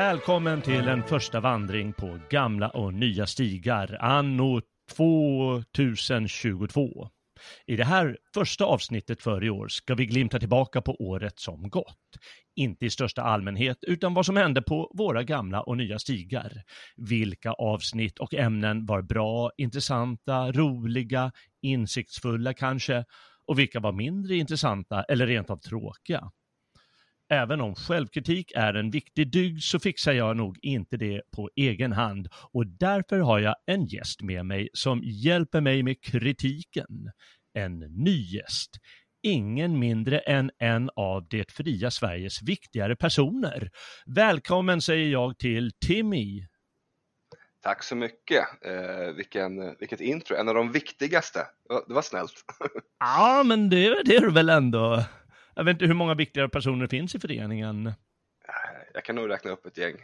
Välkommen till en första vandring på gamla och nya stigar anno 2022. I det här första avsnittet för i år ska vi glimta tillbaka på året som gått. Inte i största allmänhet, utan vad som hände på våra gamla och nya stigar. Vilka avsnitt och ämnen var bra, intressanta, roliga, insiktsfulla kanske, och vilka var mindre intressanta eller rent av tråkiga. Även om självkritik är en viktig dygd så fixar jag nog inte det på egen hand och därför har jag en gäst med mig som hjälper mig med kritiken. En ny gäst. Ingen mindre än en av det fria Sveriges viktigare personer. Välkommen säger jag till Timmy. Tack så mycket. Eh, vilken, vilket intro, en av de viktigaste. Det var snällt. ja, men det, det är det väl ändå. Jag vet inte hur många viktiga personer det finns i föreningen. Jag kan nog räkna upp ett gäng.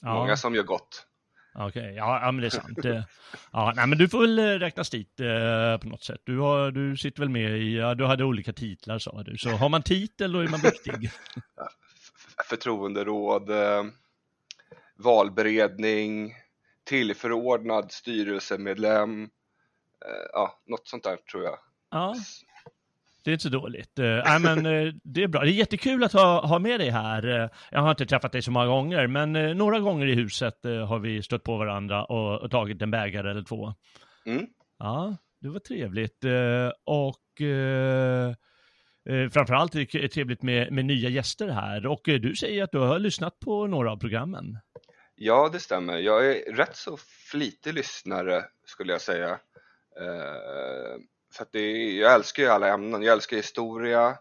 Ja. Många som gör gott. Okej, okay. ja, men det är sant. ja, nej, men du får väl eh, räknas dit eh, på något sätt. Du, har, du sitter väl med i, ja, du hade olika titlar sa du, så har man titel då är man viktig. Förtroenderåd, eh, valberedning, tillförordnad styrelsemedlem, eh, ja, något sånt där tror jag. Ja. Det är inte så dåligt. Uh, men, uh, det är bra. Det är jättekul att ha, ha med dig här. Uh, jag har inte träffat dig så många gånger, men uh, några gånger i huset har vi stött på varandra och, och, tagit en bägare eller två. Mm. Ja, det var trevligt. och uh, framförallt är det trevligt med, med nya gäster här. Och du säger att du har lyssnat på några av programmen. Ja, det stämmer. Jag är rätt så flitig lyssnare, skulle jag säga för att det, jag älskar ju alla ämnen. Jag älskar historia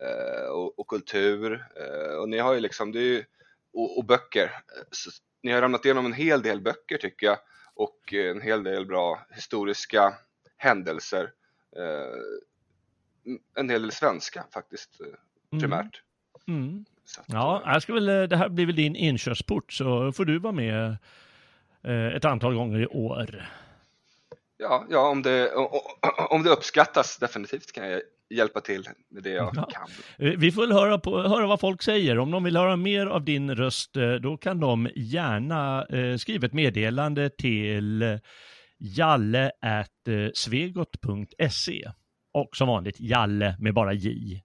eh, och, och, kultur eh, och ni har ju liksom, det är ju, och, och böcker. Så ni har ramlat igenom en hel del böcker tycker jag och en hel del bra historiska händelser. Eh, en hel del svenska faktiskt mm. primärt. Mm. Mm. Ja, jag ska väl, det här blir väl din inkörsport så får du vara med ett antal gånger i år. Ja, ja om, det, om det uppskattas definitivt kan jag hjälpa till med det jag ja. kan. Eh, vi får väl höra, på, höra vad folk säger. Om de vill höra mer av din röst, eh, då kan de gärna eh, skriva ett meddelande till jalle.svegot.se och som vanligt Jalle med bara J.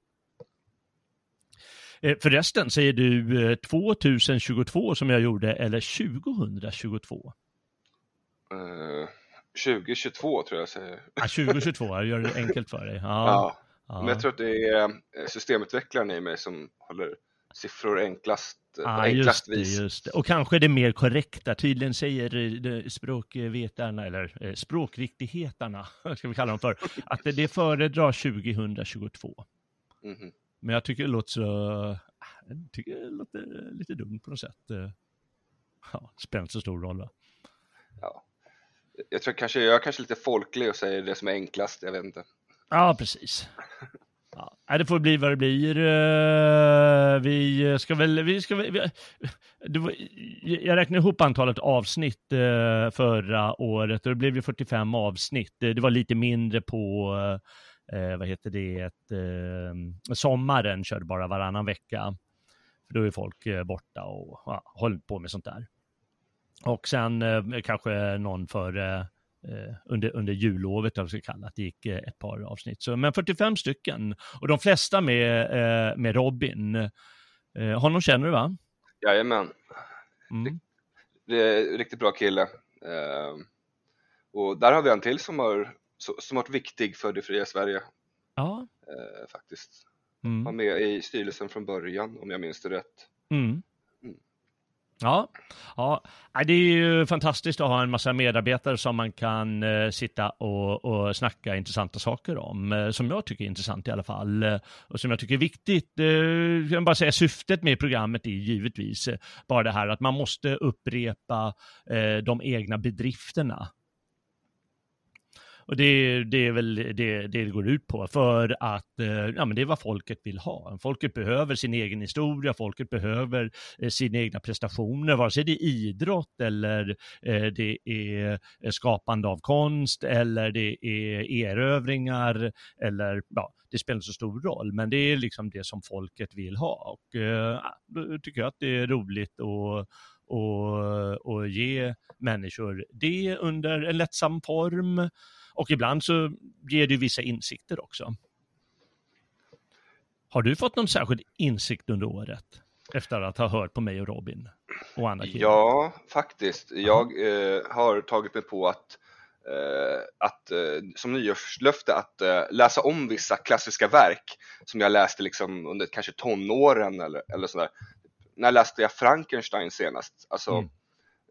Förresten, säger du 2022 som jag gjorde eller 2022? Uh... 2022 tror jag säger. Ja, 2022, jag gör det enkelt för dig. Ja. ja. ja. Men jag tror att det är eh, systemutvecklaren i mig som håller siffror enklast, ja, enklast just vis. Det, just det. Och kanske det mer korrekta, tydligen säger språkvetarna, eller eh, språkriktigheterna, ska vi kalla dem för, att det föredrar 2022. Mm -hmm. Men jag tycker det låter så, jag tycker det låter lite dumt på något sätt. Ja, spelar inte så stor roll va? Ja, jag tror kanske jag är kanske lite folklig och säger det som är enklast, jag vet inte. Ja, precis. Ja, det får bli vad det blir. Eh, vi ska väl, vi ska väl, jag räknade ihop antalet avsnitt eh, förra året och det blev ju 45 avsnitt. Det var lite mindre på, eh, vad heter det, sommaren körde bara varannan vecka. För då är folk borta och ja, håller på med sånt där. Och sen eh, kanske någon för, eh, under, under jullovet, vad vi ska kalla det, gick eh, ett par avsnitt. Så, men 45 stycken, och de flesta med, eh, med Robin. Eh, honom känner du va? Jajamän. Mm. Det är riktigt bra kille. Eh, och där har vi en till som har, som varit viktig för det fria Sverige Ja. eh, faktiskt. Mm. Var med i styrelsen från början om jag minns det rätt. Mm. Ja, ja, äh, det är ju fantastiskt att ha en massa medarbetare som man kan eh, sitta och, och snacka intressanta saker om, eh, som jag tycker är intressant i alla fall, eh, och som jag tycker är viktigt. Eh, jag kan bara säga syftet med programmet är givetvis eh, bara det här att man måste upprepa eh, de egna bedrifterna. Och det, det är väl det, det går ut på, för att eh, ja, men det är vad folket vill ha. Folket behöver sin egen historia, folket behöver eh, sina egna prestationer, vare sig det är idrott eller eh, det är eh, skapande av konst eller det är erövringar eller ja, det spelar inte så stor roll, men det är liksom det som folket vill ha. Och eh, då tycker jag att det är roligt att och, och ge människor det under en lättsam form. Och ibland så ger det vissa insikter också. Har du fått någon särskild insikt under året? Efter att ha hört på mig och Robin och andra killar? Ja, faktiskt. Jag eh, har tagit mig på att, eh, att eh, som nyårslöfte att eh, läsa om vissa klassiska verk som jag läste liksom under kanske tonåren eller, eller sådär. När läste jag Frankenstein senast? Alltså,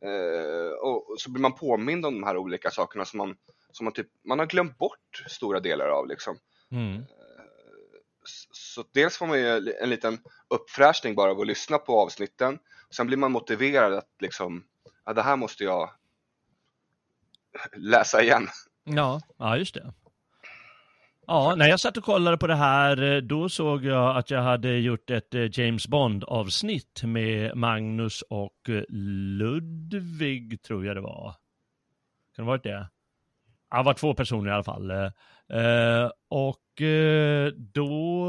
Mm. och, och så blir man påmind om de här olika sakerna som man, som man, typ, man har glömt bort stora delar av. Liksom. Mm. S- Så dels får man ju en liten uppfräschning bara av att lyssna på avsnitten. Sen blir man motiverad att liksom, ja det här måste jag läsa igen. Ja, ja, just det. Ja, när jag satt och kollade på det här, eh, då såg jag att jag hade gjort ett eh, James Bond-avsnitt med Magnus och eh, Ludvig, tror jag det var. Kan det ha varit det? Det var två personer i alla fall. Eh, eh, och eh, då...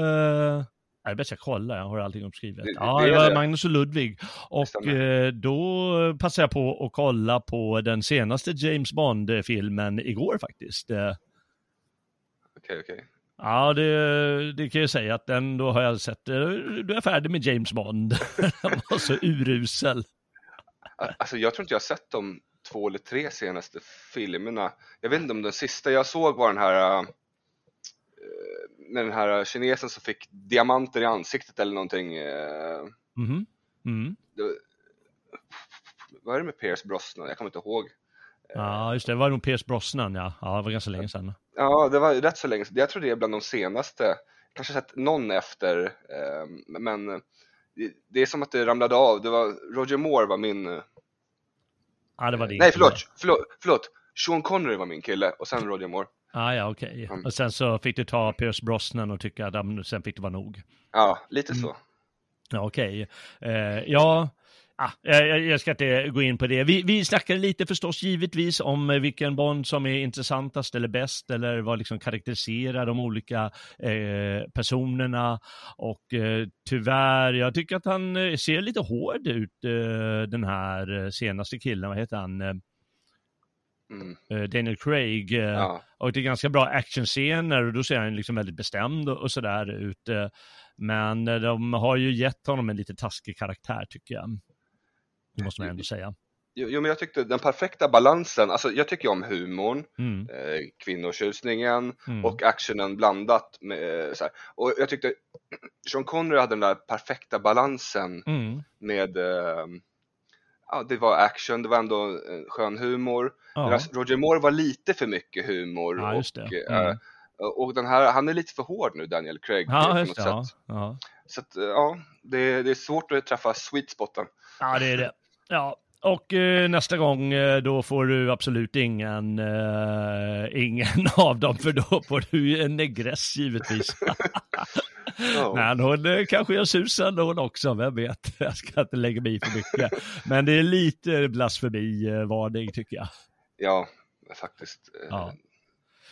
Eh, det är bäst jag kollar, jag har allting uppskrivet. Det- det- Ja, det var det. Magnus och Ludvig. Och eh, då passade jag på att kolla på den senaste James Bond-filmen igår faktiskt. Okej, okej. Ja, det, det kan jag säga att den, då har jag sett, du är färdig med James Bond. Den var så urusel. Alltså jag tror inte jag har sett de två eller tre senaste filmerna. Jag vet inte om den sista jag såg var den här äh, med den här kinesen som fick diamanter i ansiktet eller någonting. äh, Mhm. Mm. det, vad är det med Pierce Brosnan? Jag kommer inte ihåg. Ja, just det, det var nog Pierce Brosnan, ja. Ja, det var ganska länge sedan. Ja, det var rätt så länge sedan. Jag tror det är bland de senaste. Kanske sett någon efter, eh, men det, det är som att det ramlade av. Det var, Roger Moore var min, Ja, det var din nej förlåt, förlåt, förlåt. Sean Connery var min kille och sen Roger Moore. Ah, ja, okej. Mm. Och sen så fick du ta Pierce Brosnan och tycka att sen fick det vara nog. Ja, lite Mm. så. Ja, okej. Eh, ja, ah, jag, jag ska inte gå in på det. Vi, vi snackade lite förstås givetvis om eh, vilken Bond som är intressantast eller bäst eller vad liksom karaktäriserar de olika eh, personerna. Och eh, tyvärr, jag tycker att han eh, ser lite hård ut, eh, den här eh, senaste killen, vad heter han? Eh, Mm. eh, Daniel Craig. Eh, Ja. och det är ganska bra actionscener och då ser han liksom väldigt bestämd och, sådär ut. eh. Men eh, de har ju gett honom en lite taskig karaktär tycker jag. Det måste man ändå säga. Jo, men jag tyckte den perfekta balansen, alltså jag tycker om humorn, Mm. eh, kvinnotjusningen Mm. och actionen blandat med eh, så här. Och jag tyckte Sean Connery hade den där perfekta balansen Mm. med eh, Ja, det var action, det var ändå en skön humor. Ja. Roger Moore var lite för mycket humor. Ja. Och, Mm. eh, och den här, han är lite för hård nu, Daniel Craig. Ja, på något det. Sätt. Så att, eh, ja, det, det är svårt att träffa sweet spoten. ja, det är det. Ja. Och eh, nästa gång eh, då får du absolut ingen, eh, ingen av dem för då får du en negress givetvis. Ja. Men hon eh, kanske gör susen hon också, vem vet. Jag ska inte lägga mig i för mycket. Men det är lite blasfemi-varning tycker jag. Ja, faktiskt. Eh, Ja.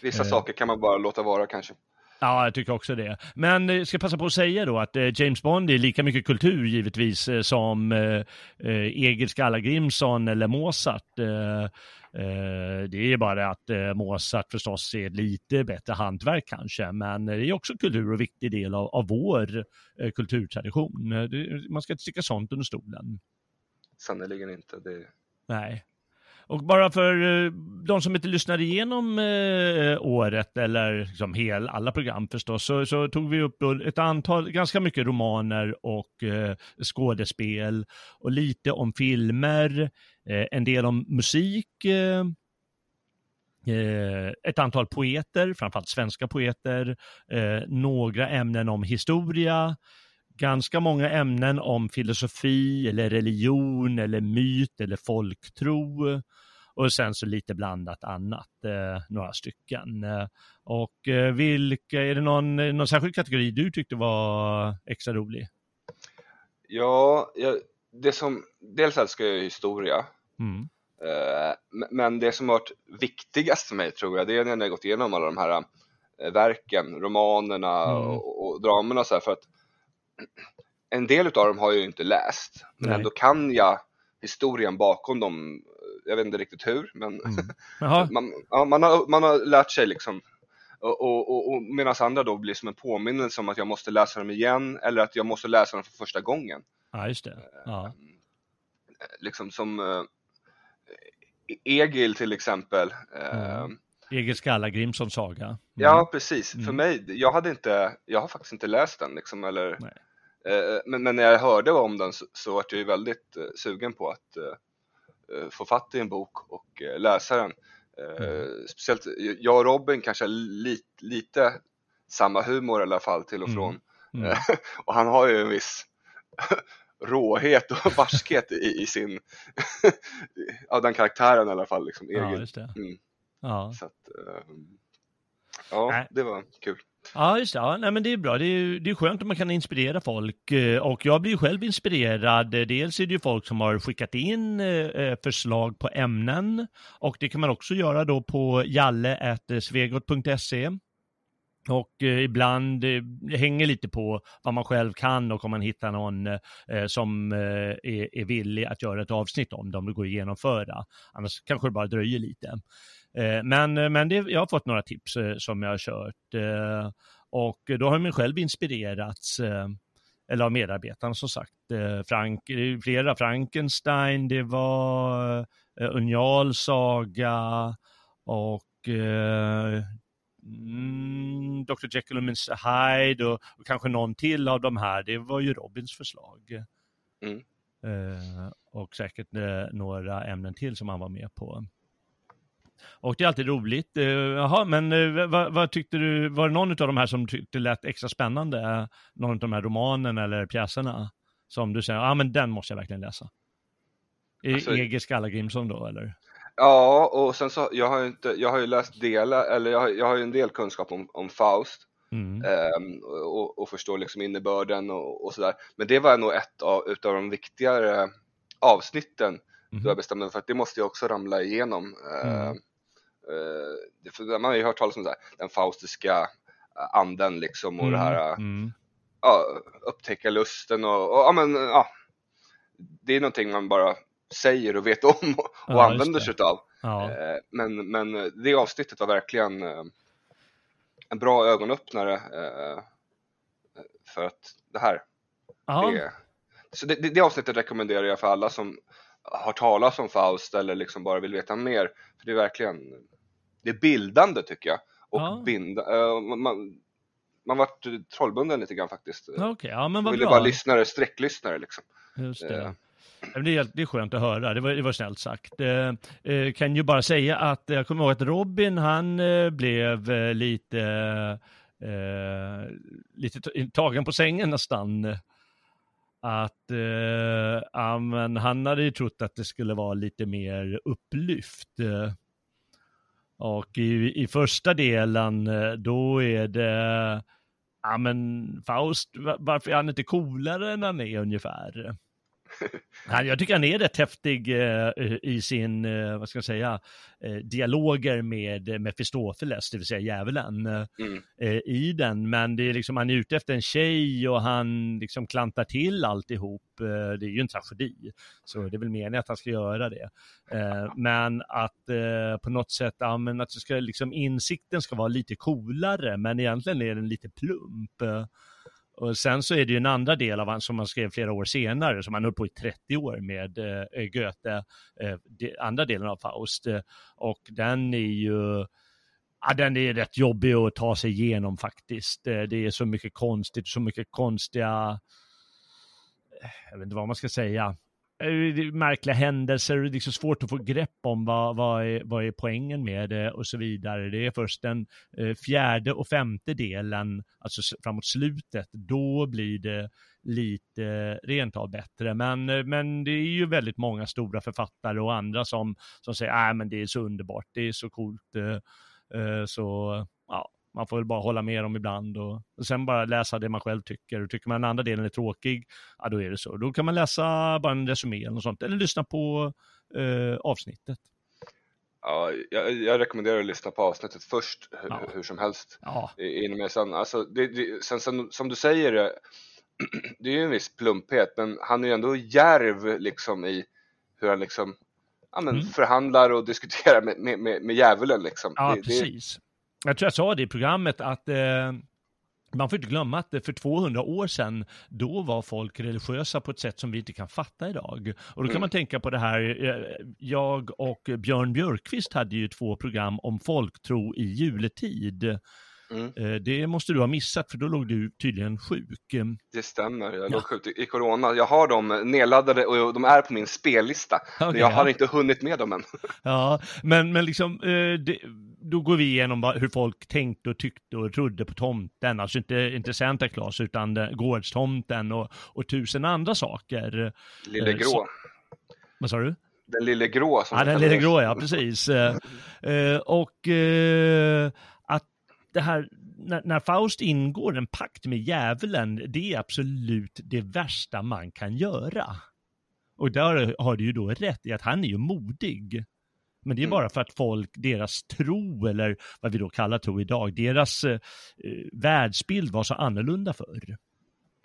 Vissa Eh. saker kan man bara låta vara kanske. Ja, jag tycker också det. Men jag ska passa på att säga då att eh, James Bond är lika mycket kultur givetvis eh, som eh, Egil Skallagrimsson eller Mozart. Det är bara att Mozart förstås är lite bättre hantverk kanske, men det är också kultur och viktig del av, av vår kulturtradition. Man ska inte sticka sånt under stolen. Sannerligen inte. Det... Nej. Och bara för eh, de som inte lyssnade igenom eh, året, eller liksom hel, alla program förstås, så, så, tog vi upp ett antal, ganska mycket romaner och eh, skådespel och lite om filmer, eh, en del om musik, eh, eh, ett antal poeter, framförallt svenska poeter, några ämnen om historia, ganska många ämnen om filosofi eller religion eller myt eller folktro och sen så lite blandat annat, eh, några stycken. Eh, och eh, vilka, är det någon, någon särskild kategori du tyckte var extra rolig? Ja, jag, det som, dels älskar jag historia. Mm. Eh, men det som har varit viktigast för mig tror jag, det är när jag gått igenom alla de här verken, romanerna mm. och, och dramerna så här, för att en del av dem har jag ju inte läst, men Nej. ändå kan jag historien bakom dem. Jag vet inte riktigt hur, men mm. man, ja, man, har, man har lärt sig liksom. Och, och, och medan andra då blir som en påminnelse om att jag måste läsa dem igen eller att jag måste läsa dem för första gången. Ja, just det. Ja. Eh, liksom som uh, Egil till exempel. Mm. Egil Skallagrimssons saga. Mm. Ja, precis. För mm. mig, jag hade inte, jag har faktiskt inte läst den liksom, eller Nej. Eh, men, men, när jag hörde om den så, så var jag ju väldigt eh, sugen på att eh, få fatt i en bok och läsa den. Mm. Speciellt, jag och Robin kanske lite, lite samma humor i alla fall till och mm. från. Mm. Mm. och han har ju en viss råhet och barskhet i, i sin, ja den karaktären i alla fall liksom. Ja, just det. Mm. Ja. Så att, ja, det var kul. Ja, just det. Ja, nej, men det är bra. Det är, det är skönt om man kan inspirera folk. Eh, och jag blir ju själv inspirerad. Dels är det ju folk som har skickat in eh, förslag på ämnen. Och det kan man också göra då på jalle.svegot.se. Och eh, ibland eh, hänger lite på vad man själv kan och om man hittar någon eh, som eh, är, är, villig att göra ett avsnitt om det, om det går att genomföra. Annars kanske det bara dröjer lite. Eh, men, eh, men det, jag har fått några tips eh, som jag har kört och då har mig själv inspirerats eller av medarbetarna som sagt. Frank, flera Frankenstein, det var Unjal saga och mm, Dr. Jekyll och Mr. Hyde och, och, kanske någon till av de här. Det var ju Robins förslag. Mm. Eh, och säkert några ämnen till som han var med på. Och det är alltid roligt. Uh, jaha, men uh, vad, vad, tyckte du, var det någon av de här som tyckte lät extra spännande? Någon av de här romanerna eller pjäserna? Som du säger, ja ah, men den måste jag verkligen läsa. Alltså, Ege Skallagrimsson då eller? Ja, och sen så, jag har ju inte, jag har ju läst delar, eller jag har, jag har ju en del kunskap om, om Faust. Mm. Um, och, och förstår liksom innebörden och, och sådär. Men det var nog ett av utav de viktigare avsnitten Mm. Då jag bestämde mig för att det måste jag också ramla igenom. Mm. Uh, för man har ju hört talas om det här, den faustiska anden liksom och mm. det här mm. ja, upptäcka lusten och, och, ja men ja. Det är någonting man bara säger och vet om och, ja, använder sig utav. Ja. Men, men det avsnittet var verkligen en bra ögonöppnare för att det här, det, så det, det, det avsnittet rekommenderar jag för alla som har talat om Faust eller liksom bara vill veta mer. För det är verkligen, det är bildande tycker jag. Och ja. binda, uh, man, man vart trollbunden lite grann faktiskt. Okay, ja men vad ville bara lyssnare, sträcklyssnare liksom. Just det. Uh. Det är, det är skönt att höra, det var, det var snällt sagt. Eh, eh, kan ju bara säga att jag kommer ihåg att Robin, han eh, blev lite, eh, lite tagen på sängen nästan att eh, han hade ju trott att det skulle vara lite mer upplyft. Och i, i första delen eh, då är det, ja men Faust, varför är han inte coolare än han är ungefär? Nej, jag tycker han är rätt häftig eh, i sin, eh, vad ska jag säga, eh, dialoger med Mefistofeles, det vill säga djävulen, eh, Mm. eh, i den. Men det är liksom, han är ute efter en tjej och han liksom klantar till alltihop. Eh, det är ju en tragedi, så det är väl meningen att han ska göra det. Eh, men att eh, på något sätt, ja, men att ska, liksom, insikten ska vara lite coolare, men egentligen är den lite plump. Och sen så är det ju en andra del av han som han skrev flera år senare, som han höll på i 30 år med, eh, eh, Goethe, eh, de, andra delen av Faust. Eh, och den är ju, ja den är rätt jobbig att ta sig igenom faktiskt. Eh, det är så mycket konstigt, så mycket konstiga, eh, jag vet inte vad man ska säga, Eh, märkliga händelser, det är så svårt att få grepp om vad, vad, är, vad är poängen med det och så vidare. Det är först den eh, fjärde och femte delen, alltså framåt slutet, då blir det lite rent av bättre. Men, eh, men det är ju väldigt många stora författare och andra som, som säger att men det är så underbart, det är så coolt. så ja, man får väl bara hålla med dem ibland och, och sen bara läsa det man själv tycker. Och tycker man den andra delen är tråkig, ja då är det så. Då kan man läsa bara en resumé eller något sånt, eller lyssna på eh, avsnittet. Ja, jag, jag rekommenderar att lyssna på avsnittet först, hur, Ja. hur som helst. Ja, sen, alltså, det, det, sen, sen, som du säger, det, är ju en viss plumphet, men han är ju ändå djärv liksom i hur han liksom ja, men Mm. förhandlar och diskuterar med, med, med, med djävulen liksom. ja det, precis. Jag tror jag sa det i programmet att eh, man får inte glömma att för 200 år sedan, då var folk religiösa på ett sätt som vi inte kan fatta idag. Och då kan Mm. man tänka på det här, eh, jag och Björn Björkqvist hade ju två program om folktro i juletid. Mm. Eh, Det måste du ha missat, för då låg du tydligen sjuk. Eh, det stämmer, jag Ja. låg sjuk i, corona. Jag har dem nedladdade och de är på min spellista. men Okej, jag har inte hunnit med dem än. Ja, men, men liksom, eh, det, då går vi igenom hur folk tänkte och tyckte och trodde på tomten, alltså inte, inte Santa Claus utan gårdstomten och, och tusen andra saker. Lille grå. så- Vad sa du? Den lille grå som Ja, de den det. grå, ja, precis. Och det här, när, när Faust ingår en pakt med djävulen, det är absolut det värsta man kan göra. Och där har du ju då rätt i att han är ju modig. Men det är Mm. bara för att folk, deras tro, eller vad vi då kallar tro idag, deras eh, eh, världsbild var så annorlunda förr.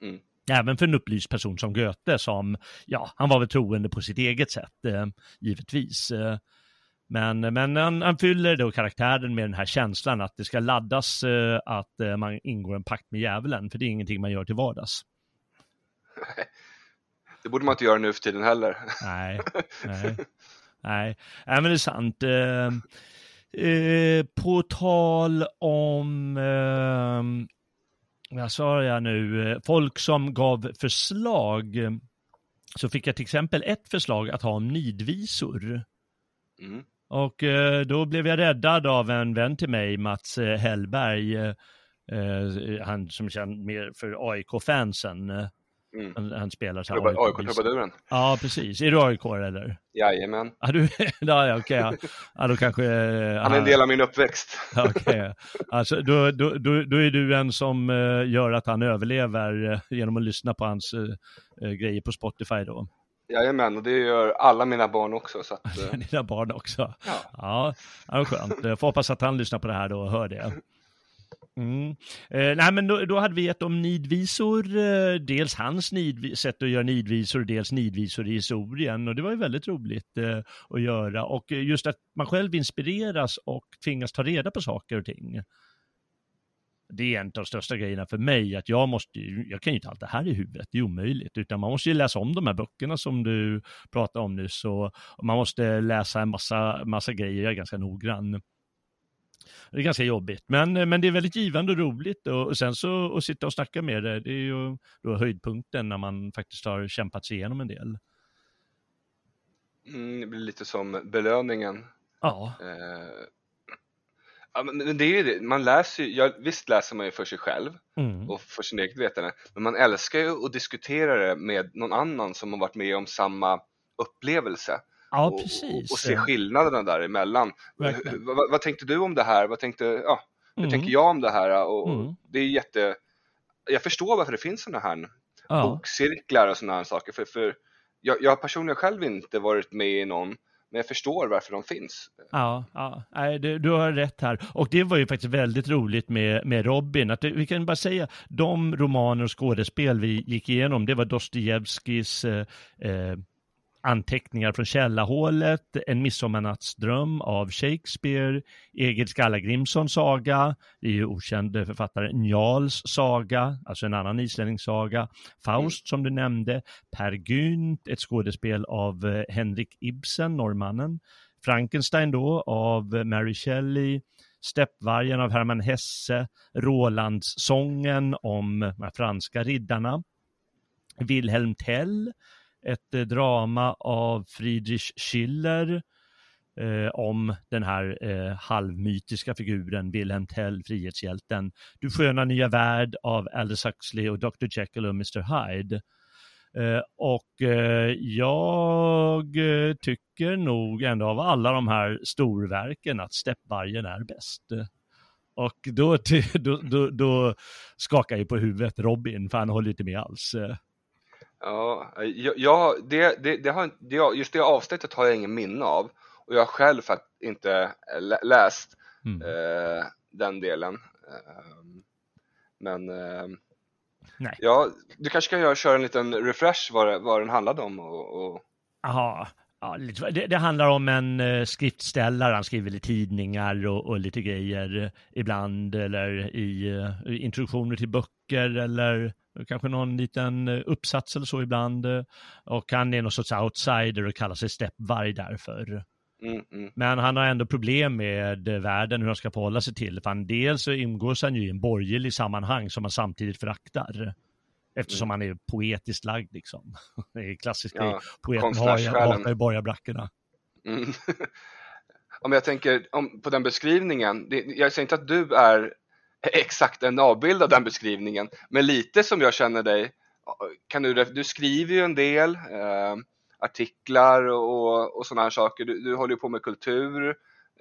Mm. Även för en upplyst person som Goethe som, ja, han var väl troende på sitt eget sätt, eh, givetvis. Eh, men, men han, han fyller då karaktären med den här känslan att det ska laddas eh, att eh, man ingår en pakt med djävulen, för det är ingenting man gör till vardags. Det borde man inte göra nu för tiden heller. Nej, nej, nej, nej men det är sant. Eh, eh, på tal om, eh, vad sa jag nu, folk som gav förslag, så fick jag till exempel ett förslag att ha om nidvisor. Mm. Och eh, då blev jag räddad av en vän till mig, Mats eh, Hellberg, eh, han som är känd mer för AIK-fansen. Mm. han, han spelar så här. AIK-trubaduren. Ja, precis. Är du AIK eller? Jajamän. Ja, du, ja, okej. Ja. ja, då kanske... Han är en del av min uppväxt. Okej. Alltså, då, då, då, då är du en som gör att han överlever genom att lyssna på hans eh, grejer på Spotify då. Jajamän, och det gör alla mina barn också. Så att, eh, Dina barn också. ja. Ja, det var skönt. Jag får hoppas att han lyssnar på det här då och hör det. Mm. Eh, nej, men då, då hade vi ett om nidvisor, eh, dels hans nidvi- sätt att göra nidvisor, dels nidvisor i historien. Och det var ju väldigt roligt eh, att göra. Och eh, just att man själv inspireras och tvingas ta reda på saker och ting. Det är en av de största grejerna för mig, att jag måste ju, jag kan ju inte allt det här i huvudet, det är omöjligt, utan man måste ju läsa om de här böckerna som du pratade om nyss och, och man måste läsa en massa, massa grejer, jag är ganska noggrann. Det är ganska jobbigt, men, men det är väldigt givande och roligt och, och sen så att sitta och snacka med det, det är ju då höjdpunkten när man faktiskt har kämpat sig igenom en del. mm, det blir lite som belöningen. Ja, Eh, ja, men det är ju det, man läser ju, ja, visst läser man ju för sig själv mm. och för sin eget vetande, men man älskar ju att diskutera det med någon annan som har varit med om samma upplevelse. ja och, precis. och se skillnaderna däremellan. Verkligen. Vad, vad tänkte du om det här? Vad tänkte, ja, hur Mm. tänker jag om det här? Och, och Mm. Det är jätte... Jag förstår varför det finns sådana här ja. bokcirklar och sådana här saker. För, för jag, jag har personligen själv inte varit med i någon, men jag förstår varför de finns. Ja, ja. Nej, du har rätt här. Och det var ju faktiskt väldigt roligt med, med Robin. Att det, vi kan bara säga, de romaner och skådespel vi gick igenom, det var Dostojevskijs eh, eh, Anteckningar från källarhålet, En midsommarnattsdröm av Shakespeare, Egil Skallagrimssons saga, det är ju okänd författare Njals saga, alltså en annan islänningssaga, Faust som du nämnde, Per Gynt, ett skådespel av eh, Henrik Ibsen, norrmannen, Frankenstein då av eh, Mary Shelley, Steppvargen av Hermann Hesse, Rolandssången om eh, de franska riddarna, Wilhelm Tell, ett eh, drama av Friedrich Schiller eh, om den här eh, halvmytiska figuren Wilhelm Tell, frihetshjälten. Du sköna nya värld av Aldous Huxley och Dr. Jekyll och Mr. Hyde. Eh, och eh, jag eh, tycker nog ändå av alla de här storverken att Steppvargen är bäst. Och då, då, då, då skakar jag på huvudet Robin, för han håller inte med alls. Ja, ja det, det, det har, det, just det avsnittet har jag ingen minne av och jag har själv inte läst mm. eh, den delen. Ehm, men eh, Nej. ja, du kanske kan göra, köra en liten refresh vad, vad den handlade om och, och... Aha. Ja, det, det, handlar om en skriftställare, han skriver lite tidningar och, och lite grejer ibland eller i introduktioner till böcker eller kanske någon liten eh, uppsats eller så ibland. Eh, och han är någon sorts outsider och kallar sig steppvarg därför. Mm, mm. Men han har ändå problem med världen, hur han ska förhålla sig till. För han, dels så ingår han ju i en borgerlig sammanhang som han samtidigt föraktar. Eftersom mm. han är poetiskt lagd liksom. Det är klassiskt ja, poeten har i borgarbrackorna. Mm. om jag tänker om, på den beskrivningen, det, jag säger inte att du är exakt en avbild av den beskrivningen. Men lite som jag känner dig, kan du, du skriver ju en del eh, artiklar och, och sådana här saker. Du, du håller ju på med kultur.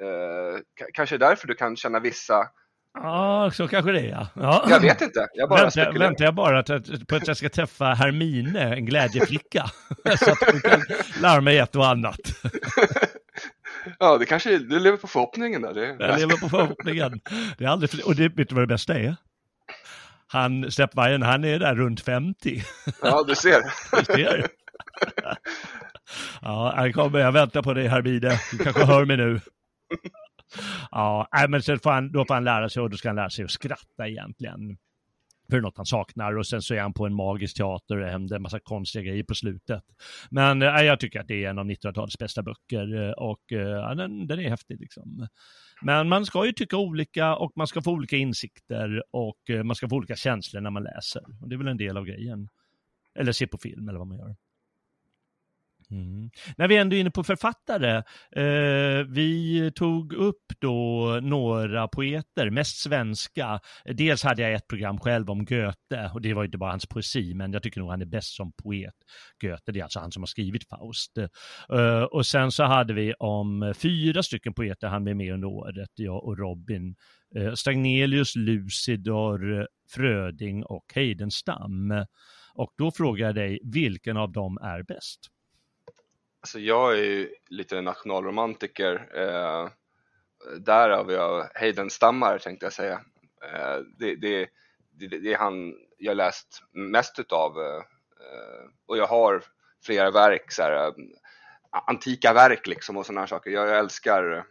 Eh, kanske därför du kan känna vissa Ja, så kanske det är ja. ja. Jag vet inte, jag bara väntar, spekulerar. Väntar jag bara på att jag ska träffa Hermine, en glädjeflicka, så att hon kan lära mig ett och annat. Ja, det kanske, du lever på förhoppningen där. Det... Jag lever på förhoppningen. Det är aldrig, och det, vet du vad det bästa är? Han, Steppvargen, han är där runt 50. Ja, du ser. Du ser. Ja, han kommer, jag väntar på dig Herbide. Du kanske hör mig nu. Ja, men sen får han, då får han lära sig och då ska han lära sig att skratta egentligen för det är något han saknar och sen så är han på en magisk teater och händer en massa konstiga grejer på slutet. Men äh, jag tycker att det är en av 1900-talets bästa böcker eh, och äh, den, den, är häftig liksom. Men man ska ju tycka olika och man ska få olika insikter och äh, man ska få olika känslor när man läser. Och det är väl en del av grejen. Eller se på film eller vad man gör. Mm. När vi ändå är inne på författare, eh, vi tog upp då några poeter, mest svenska. Dels hade jag ett program själv om Goethe och det var inte bara hans poesi, men jag tycker nog han är bäst som poet. Goethe, det är alltså han som har skrivit Faust. Eh, och sen så hade vi om fyra stycken poeter han blev med under året, jag och Robin. Eh, Stagnelius, Lucidor, Fröding och Heidenstam. Och då frågar jag dig, vilken av dem är bäst? Alltså jag är ju lite nationalromantiker. Eh, därav jag Heidenstammar tänkte jag säga. Eh, det, det, det, det, är han jag läst mest utav eh, och jag har flera verk, så här, eh, antika verk liksom och sådana saker. Jag, jag älskar eh,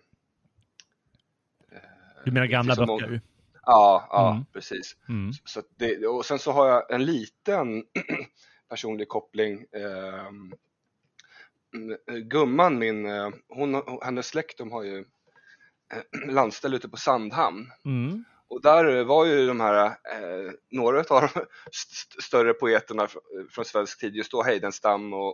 Du menar gamla böcker? Ja, ja mm. precis. Mm. Så och sen så har jag en liten personlig koppling eh, gumman min, eh, hon, hennes släkt de har ju eh, landställe ute på Sandhamn. Mm. Och där var ju de här, eh, några av de st större poeterna från svensk tid, just då Heidenstam och,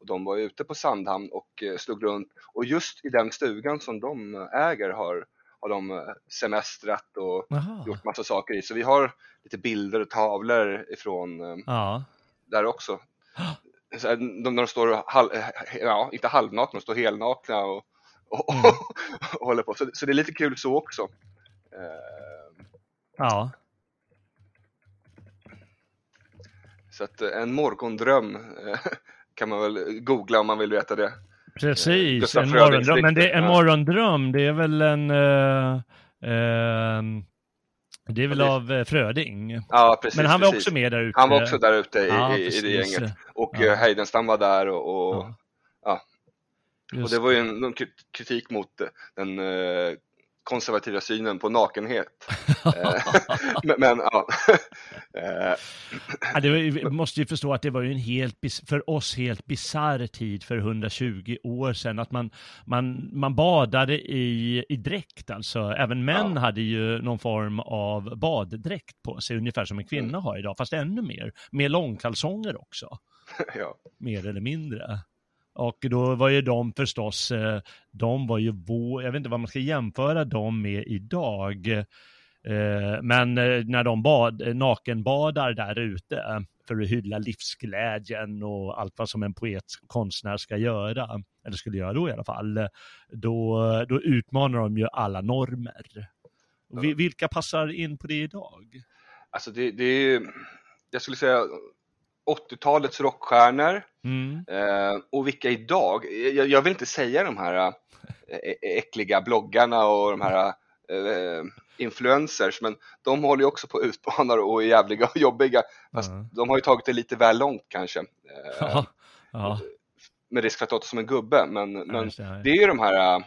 och de var ute på Sandhamn och eh, slog runt. Och just i den stugan som de äger har, har de eh, semestrat och Aha. gjort massa saker i. Så vi har lite bilder och tavlor ifrån eh, ja. där också. så här, de, de står, halv, ja, inte halvnakna, de står helnakna och, och, mm. och håller på. Så, så, det är lite kul så också. Uh, ja. Så att en morgondröm uh, kan man väl googla om man vill veta det. Precis, Gustav en morgondröm. Men det, en morgondröm, det är väl en... eh, eh, det är väl Ja, det- av eh, Fröding. Ja, precis. Men han var precis. också med där ute. Han var också där ute i, Ja, i, i det gänget. Och Ja. ja. Heidenstam var där och, och, Ja. och Just det var ju en, kri- kritik mot den eh, konservativa synen på nakenhet. Eh, men, men ja. Eh, Ja, var, vi måste ju förstå att det var ju en helt, för oss helt bisarr tid för 120 år sedan. Att man, man, man badade i, i dräkt, alltså. Även män Ja. hade ju någon form av baddräkt på sig, ungefär som en kvinna Mm. har idag, fast ännu mer. Med långkalsonger också, ja. mer eller mindre. Och då var ju de förstås, eh, de var ju vår, jag vet inte vad man ska jämföra dem med idag. Eh, Men eh, när de bad, nakenbadar där ute för att hylla livsglädjen och allt vad som en poet, konstnär ska göra, eller skulle göra då i alla fall, då, då utmanar de ju alla normer. Vilka passar in på det idag? Alltså det, det är jag skulle säga 80-talets rockstjärnor Mm. eh, och vilka idag, jag, jag vill inte säga de här eh, äckliga bloggarna och de här eh, influencers men de håller ju också på och utmanar och är jävliga och jobbiga fast Ja. de har ju tagit det lite väl långt kanske. Eh, Ja. Med risk för att låta som en gubbe men, Ja, men det. det är ju de här uh,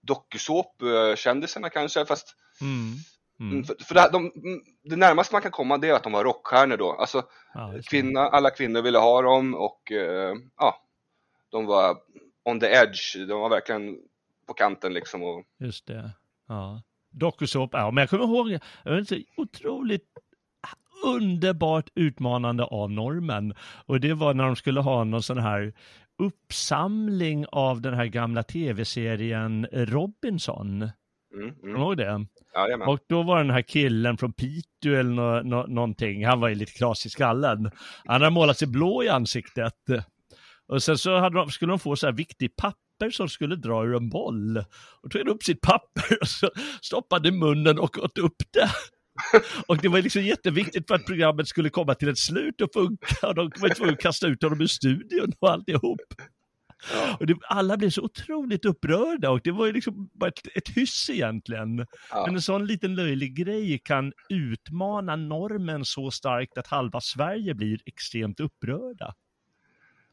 dokusåp-kändisarna kanske fast Mm. Mm. Mm. För, för det, här- de, mm, det närmaste man kan komma det är att de var rockstjärnor då. Alltså det. kvinna, alla kvinnor ville ha dem och eh, ja, de var on the edge. De var verkligen på kanten liksom. Och, Just det. Ja. Dokusåpa, ja, men jag kommer ihåg, jag var så otroligt underbart utmanande av normen. Och det var när de skulle ha någon sån här uppsamling av den här gamla tv-serien Robinson. Mm, Kommer du mm. ihåg det? Jajamän. Och då var den här killen från Piteå eller nå, nå, någonting, han var ju lite kras i skallen. Han hade målat sig blå i ansiktet. Och sen så de, skulle de få så här viktig papper som skulle dra ur en boll. Och tog upp sitt papper och så stoppade munnen och åt upp det. Och det var liksom jätteviktigt för att programmet skulle komma till ett slut och funka. Och de var tvungna att kasta ut honom ur studion och alltihop. Ja, Och det, alla blev så otroligt upprörda och det var ju liksom bara ett, ett hyss egentligen. ja. Men en sån liten löjlig grej kan utmana normen så starkt att halva Sverige blir extremt upprörda.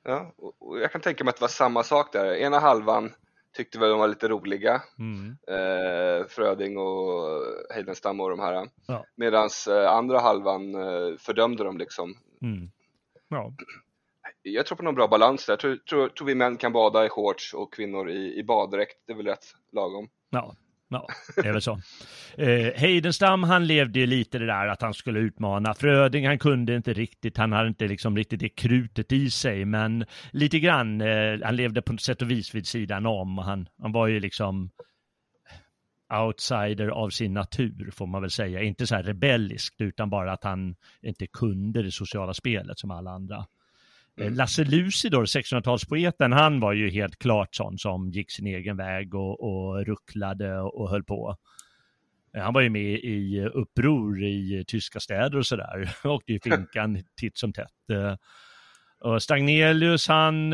ja. Och, jag kan tänka mig att det var samma sak där. Ena halvan tyckte väl de var lite roliga. Mm. Eh, Fröding och Heidenstam och de här. Ja. Medan eh, andra halvan eh, fördömde dem liksom. Mm. Ja, jag tror på någon bra balans där. Jag tror, tror, tror vi män kan bada i shorts och kvinnor i, i baddräkt. Det är väl rätt lagom. ja, ja, det är väl så. Eh, Heidenstam, han levde ju lite det där att han skulle utmana. Fröding, han kunde inte riktigt, han hade inte liksom riktigt det krutet i sig, men lite grann, eh, han levde på något sätt och vis vid sidan om. Han, han var ju liksom outsider av sin natur, får man väl säga. Inte så här rebelliskt, utan bara att han inte kunde det sociala spelet som alla andra. Eh, Lasse Lucidor, 1600-talspoeten, han var ju helt klart sån som gick sin egen väg och, och rucklade och, och höll på. Eh, Han var ju med i eh, uppror i tyska städer och sådär. Åkte ju finkan titt som tätt. Och Stagnelius, han,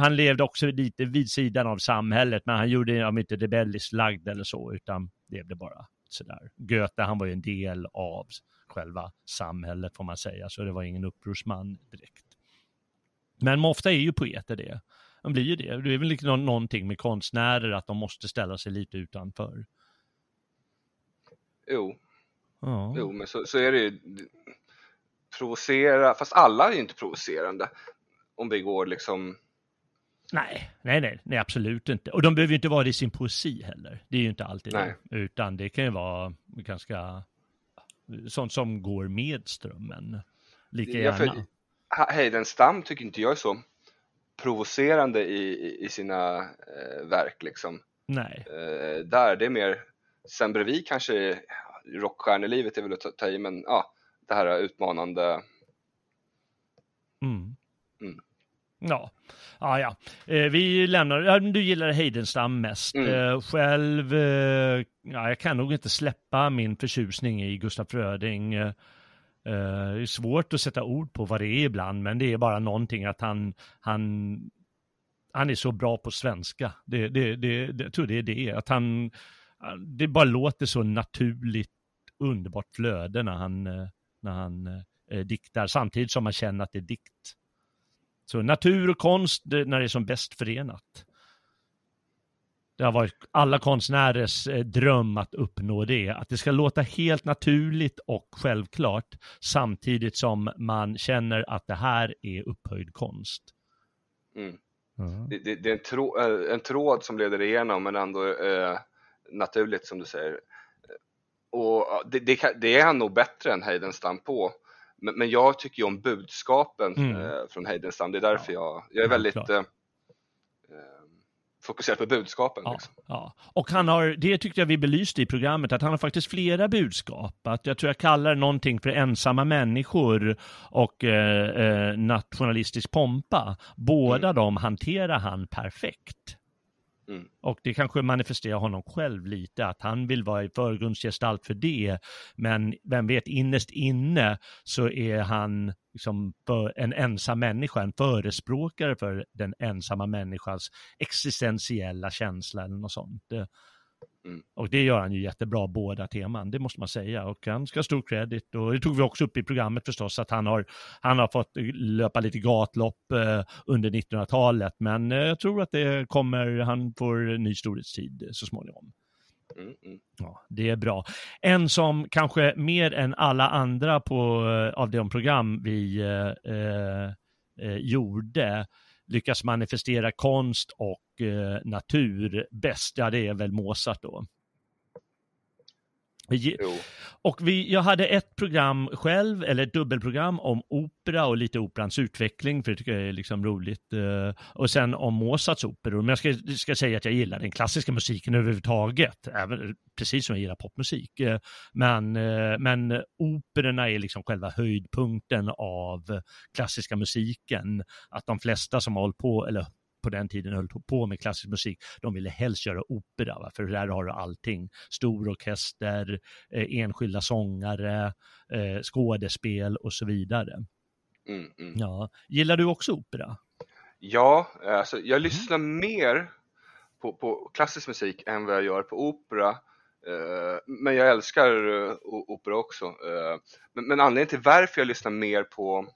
han levde också lite vid sidan av samhället, men han gjorde ja, inte rebelliskt lagd eller så, utan levde bara sådär. Goethe, han var ju en del av själva samhället får man säga, så det var ingen upprorsman direkt. Men ofta är ju poeter det. De blir ju det. Det är väl liksom nå- någonting med konstnärer att de måste ställa sig lite utanför. Jo, Ja. jo men så, så är det ju. Provocera, fast alla är ju inte provocerande. Om vi går liksom, Nej, nej, nej, nej, absolut inte. Och de behöver ju inte vara det i sin poesi heller. Det är ju inte alltid Nej. det. Utan det kan ju vara ganska sånt som går med strömmen. Lika för- gärna. Ha- Heidenstam tycker inte jag är så provocerande i, i- sina eh, verk liksom. Nej. Eh, där, det är mer, sen bredvid kanske rockstjärnelivet är väl att ta, ta i men ja, det här utmanande. Mm. Mm. Ja, ja, ja. Eh, vi lämnar, ja, du gillar Heidenstam mest. Mm. Eh, själv, eh, ja, jag kan nog inte släppa min förtjusning i Gustaf Fröding. Eh, det är svårt att sätta ord på vad det är ibland, men det är bara någonting att han, han, han är så bra på svenska. Det, det, det, det, jag tror det är det, att han, det bara låter så naturligt underbart flöde när han, när han eh, diktar, samtidigt som man känner att det är dikt. Så natur och konst när det är som bäst förenat. Det har varit alla konstnärers eh, dröm att uppnå det, att det ska låta helt naturligt och självklart samtidigt som man känner att det här är upphöjd konst. Mm. Mm. Det, det, det, är en, trå, eh, en, tråd som leder igenom men ändå eh, naturligt som du säger. Och det, det, är han nog bättre än Heidenstam på. Men, men jag tycker ju om budskapen mm. eh, från Heidenstam, det är därför jag, jag är väldigt fokuserad på budskapen. Ja, liksom. ja. Och han har, det tyckte jag vi belyste i programmet, att han har faktiskt flera budskap. Att jag tror jag kallar någonting för ensamma människor och eh, eh nationalistisk pompa. Båda mm. de hanterar han perfekt. Mm. Och det kanske manifesterar honom själv lite, att han vill vara i förgrundsgestalt för det. Men vem vet, innerst inne så är han liksom en ensam människa, en förespråkare för den ensamma människans existentiella känsla eller något sånt. Mm. Och det gör han ju jättebra, båda teman, det måste man säga. Och han ska ha stor credit. Och det tog vi också upp i programmet förstås, att han har, han har fått löpa lite gatlopp eh, under 1900-talet. Men eh, jag tror att det kommer, han får ny storhetstid så småningom. Mm, mm. Ja, det är bra. En som kanske mer än alla andra på, eh, av de program vi eh, eh, eh gjorde lyckas manifestera konst och eh, natur bäst, ja det är väl Mozart då. Jo. Och vi, jag hade ett program själv, eller ett dubbelprogram om opera och lite operans utveckling, för det tycker jag är liksom roligt. Eh, och sen om Mozarts operor. Men jag ska, ska säga att jag gillar den klassiska musiken överhuvudtaget, även, precis som jag gillar popmusik. Eh, men, eh, men operorna är liksom själva höjdpunkten av klassiska musiken. Att de flesta som har hållit på, eller på den tiden höll på med klassisk musik, de ville helst göra opera, va? för där har du allting. Stor orkester, eh, enskilda sångare, eh, skådespel och så vidare. Mm, mm. Ja. Gillar du också opera? Ja, alltså, jag mm. lyssnar mer på, på, klassisk musik än vad jag gör på opera. Uh, men jag älskar uh, opera också. Men, men, anledningen till varför jag lyssnar mer på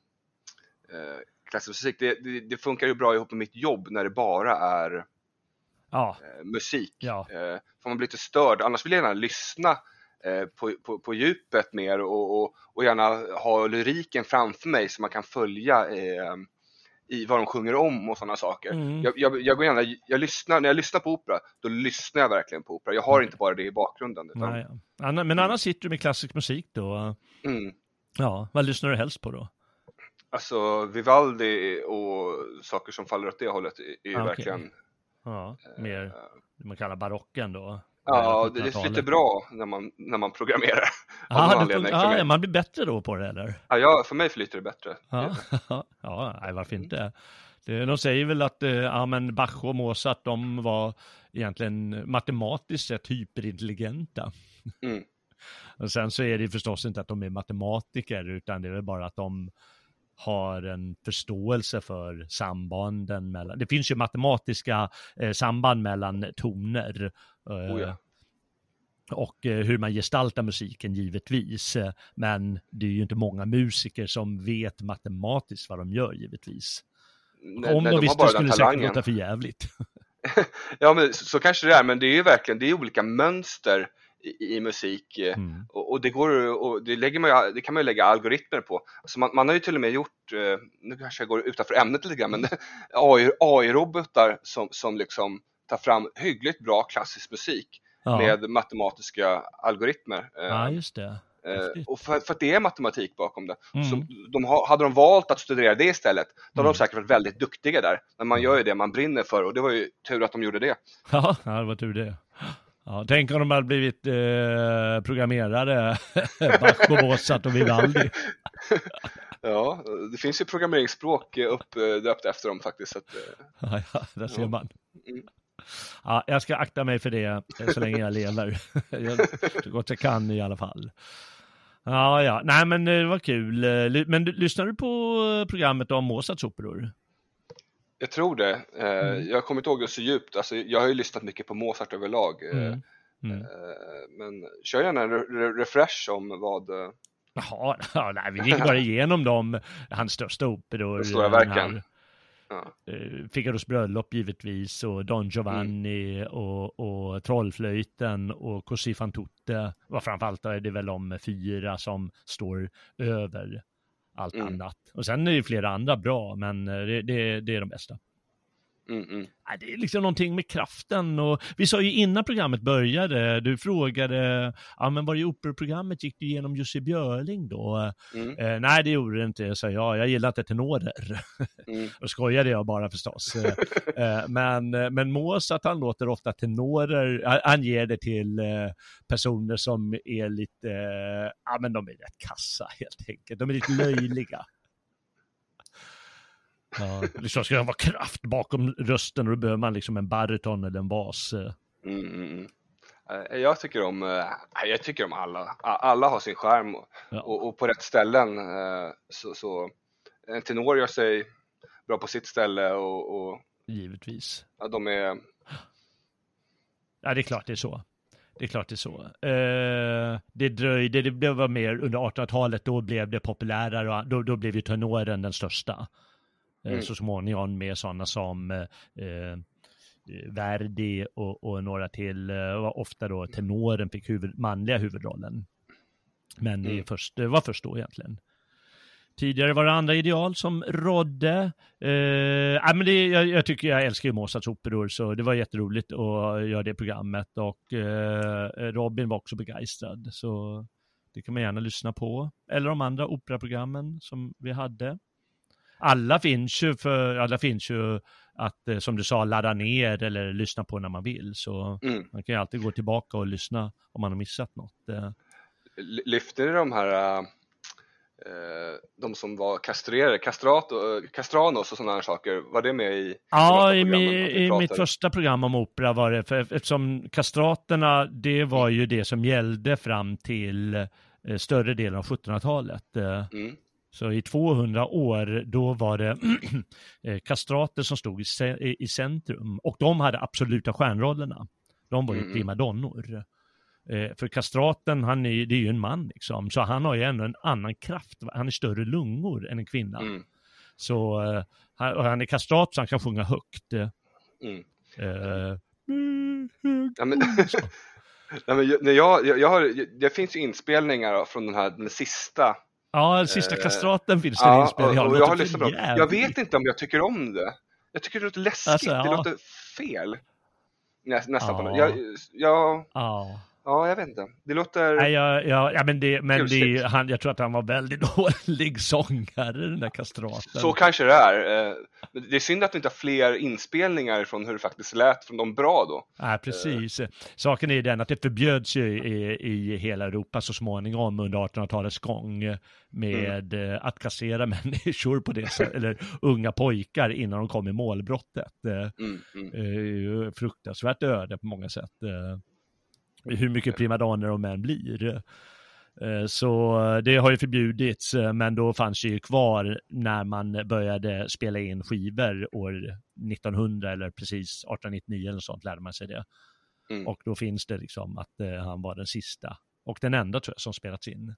klassisk musik. Det, det, det, funkar ju bra ihop med mitt jobb när det bara är ja. eh, musik. Ja. Eh, får man bli lite störd, annars vill jag gärna lyssna eh, på, på, på djupet mer och, och, och, gärna ha lyriken framför mig så man kan följa eh, i vad de sjunger om och sådana saker. Mm. Jag, jag, jag, går gärna, jag lyssnar, när jag lyssnar på opera, då lyssnar jag verkligen på opera. Jag har mm. inte bara det i bakgrunden. Utan... Nej, ja. Men annars sitter du med klassisk musik då? Mm. Ja, vad lyssnar du helst på då? Alltså Vivaldi och saker som faller åt det hållet är ju okay. verkligen Ja, mer äh, man kallar barocken då? Ja, det, det flyter bra när man, när man programmerar. Aha, det, ja, man blir bättre då på det eller? Ja, ja för mig flyter det bättre. Ja, ja nej, varför inte? Det, de säger väl att eh, ja, men Bach och Mozart, de var egentligen matematiskt sett hyperintelligenta. Mm. Och sen så är det förstås inte att de är matematiker, utan det är väl bara att de har en förståelse för sambanden mellan, det finns ju matematiska eh, samband mellan toner. Eh, oh ja. Och eh, hur man gestaltar musiken givetvis. Men det är ju inte många musiker som vet matematiskt vad de gör givetvis. Nej, Om nej, de, de visste skulle det säkert låta för jävligt. ja, men så, så, kanske det är, men det är ju verkligen, det är olika mönster i, i musik eh, mm. och, och, det går och det, lägger man ju, det kan man ju lägga algoritmer på. Alltså man, man har ju till och med gjort, eh, nu kanske jag går utanför ämnet lite grann, men AI-robotar AI som, som liksom tar fram hyggligt bra klassisk musik ja. med matematiska algoritmer. Eh, ja, just det. och för, för, att det är matematik bakom det. Mm. Så de ha, hade de valt att studera det istället, då hade mm. de säkert varit väldigt duktiga där. Men man gör ju det man brinner för och det var ju tur att de gjorde det. Ja, det var tur det. Ja, tänk om de hade blivit eh, programmerare, Bach Mozart och Vivaldi. ja, det finns ju programmeringsspråk uppdöpta efter dem faktiskt. Att, eh, ja, ja, där ser ja. man. Mm. Ja, jag ska akta mig för det eh, så länge jag lever. jag, så gott jag kan i alla fall. Ja, ja. Nej, men det var kul. Eh, men lyssnar du på programmet om Mozarts operor? Jag tror det. Mm. Jag kommer inte ihåg det så djupt. Alltså, jag har ju lyssnat mycket på Mozart överlag. Mm. Mm. Men kör gärna en refresh om vad... Jaha, ja, nej, vi gick bara igenom dem, hans största operor. De stora verken. Ja. Figaros bröllop givetvis och Don Giovanni mm. och, och Trollflöjten och Così fan tutte. framförallt är det väl de fyra som står över allt mm. annat. Och sen är det flera andra bra, men det, det, det är de bästa. Mm, mm. Det är liksom någonting med kraften och vi sa ju innan programmet började, du frågade, ja men var det i operaprogrammet gick du igenom Jussi Björling då? Mm. Eh, nej det gjorde det inte, sa jag, jag gillar inte tenorer. Mm. och skojade jag bara förstås. Eh, eh, men, men Mozart han låter ofta tenorer, han ger det till eh, personer som är lite, ja men de är rätt kassa helt enkelt, de är lite löjliga. Ja, liksom ska det vara kraft bakom rösten och då behöver man liksom en baryton eller en bas. Eh. Mm, mm, mm. Eh, jag tycker om, eh, jag tycker om alla. Alla har sin skärm ja. och, och, på rätt ställen så, så en tenor gör sig bra på sitt ställe och, och Givetvis. Ja, de är... Ja, det är klart det är så. Det är klart det är så. Eh, det dröjde, det var mer under 1800-talet, då blev det populärare och då, då blev ju tenoren den största. Eh, mm. så småningom med sådana som eh, eh, Verdi och, och, några till, och ofta då tenoren fick huvud, manliga huvudrollen. Men det, mm. först, det var först då egentligen. Tidigare var det andra ideal som rådde. Eh, men det, jag, jag, tycker jag älskar ju Mozarts operor, så det var jätteroligt att göra det programmet och eh, Robin var också begeistrad. Så det kan man gärna lyssna på. Eller de andra operaprogrammen som vi hade alla finns ju för, alla finns ju att, eh, som du sa, ladda ner eller lyssna på när man vill. Så mm. man kan ju alltid gå tillbaka och lyssna om man har missat något. Eh. Lyfter de här, äh, de som var kastrerade, kastrat, kastranos och sådana här saker, var det med i? Ja, i, i mitt första program om opera var det, för eftersom kastraterna, det var ju det som gällde fram till större delen av 1700-talet. Mm. Så i 200 år, då var det eh, kastrater som stod i, i centrum och de hade absoluta stjärnrollerna. De var ju mm. primadonnor. Eh, för kastraten, han är, det är ju en man liksom, så han har ju ändå en annan kraft. Han är större lungor än en kvinna. Mm. Så eh, han, är kastrat så han kan sjunga högt. Mm. Eh, ja, men, ja, men jag, jag har, det finns ju inspelningar från den här den sista Ja, sista eh, kastraten finns det ja, inspelning av. Jag, har lyssnat på jag vet inte om jag tycker om det. Jag tycker det låter läskigt, alltså, ja. det låter fel. Nä, nästan ja. på något. Jag, jag, ja. Ja, jag vet inte. Det låter... Nej, ja, ja, ja men, det, men det, han, jag tror att han var väldigt dålig sångare, den där kastraten. Så kanske det är. Eh, det är synd att vi inte har fler inspelningar från hur det faktiskt lät från de bra då. Ja, precis. Saken är den att det förbjöds ju i, i hela Europa så småningom under 1800-talets gång med mm. att kastrera människor på det sättet, eller unga pojkar innan de kom i målbrottet. Mm, mm. Fruktansvärt öde på många sätt hur mycket primadonner och män blir. Eh, så det har ju förbjudits, eh, men då fanns det ju kvar när man började spela in skivor år 1900 eller precis 1899 eller sånt lärde man sig det. Mm. Och då finns det liksom att eh, han var den sista och den enda tror jag som spelats in.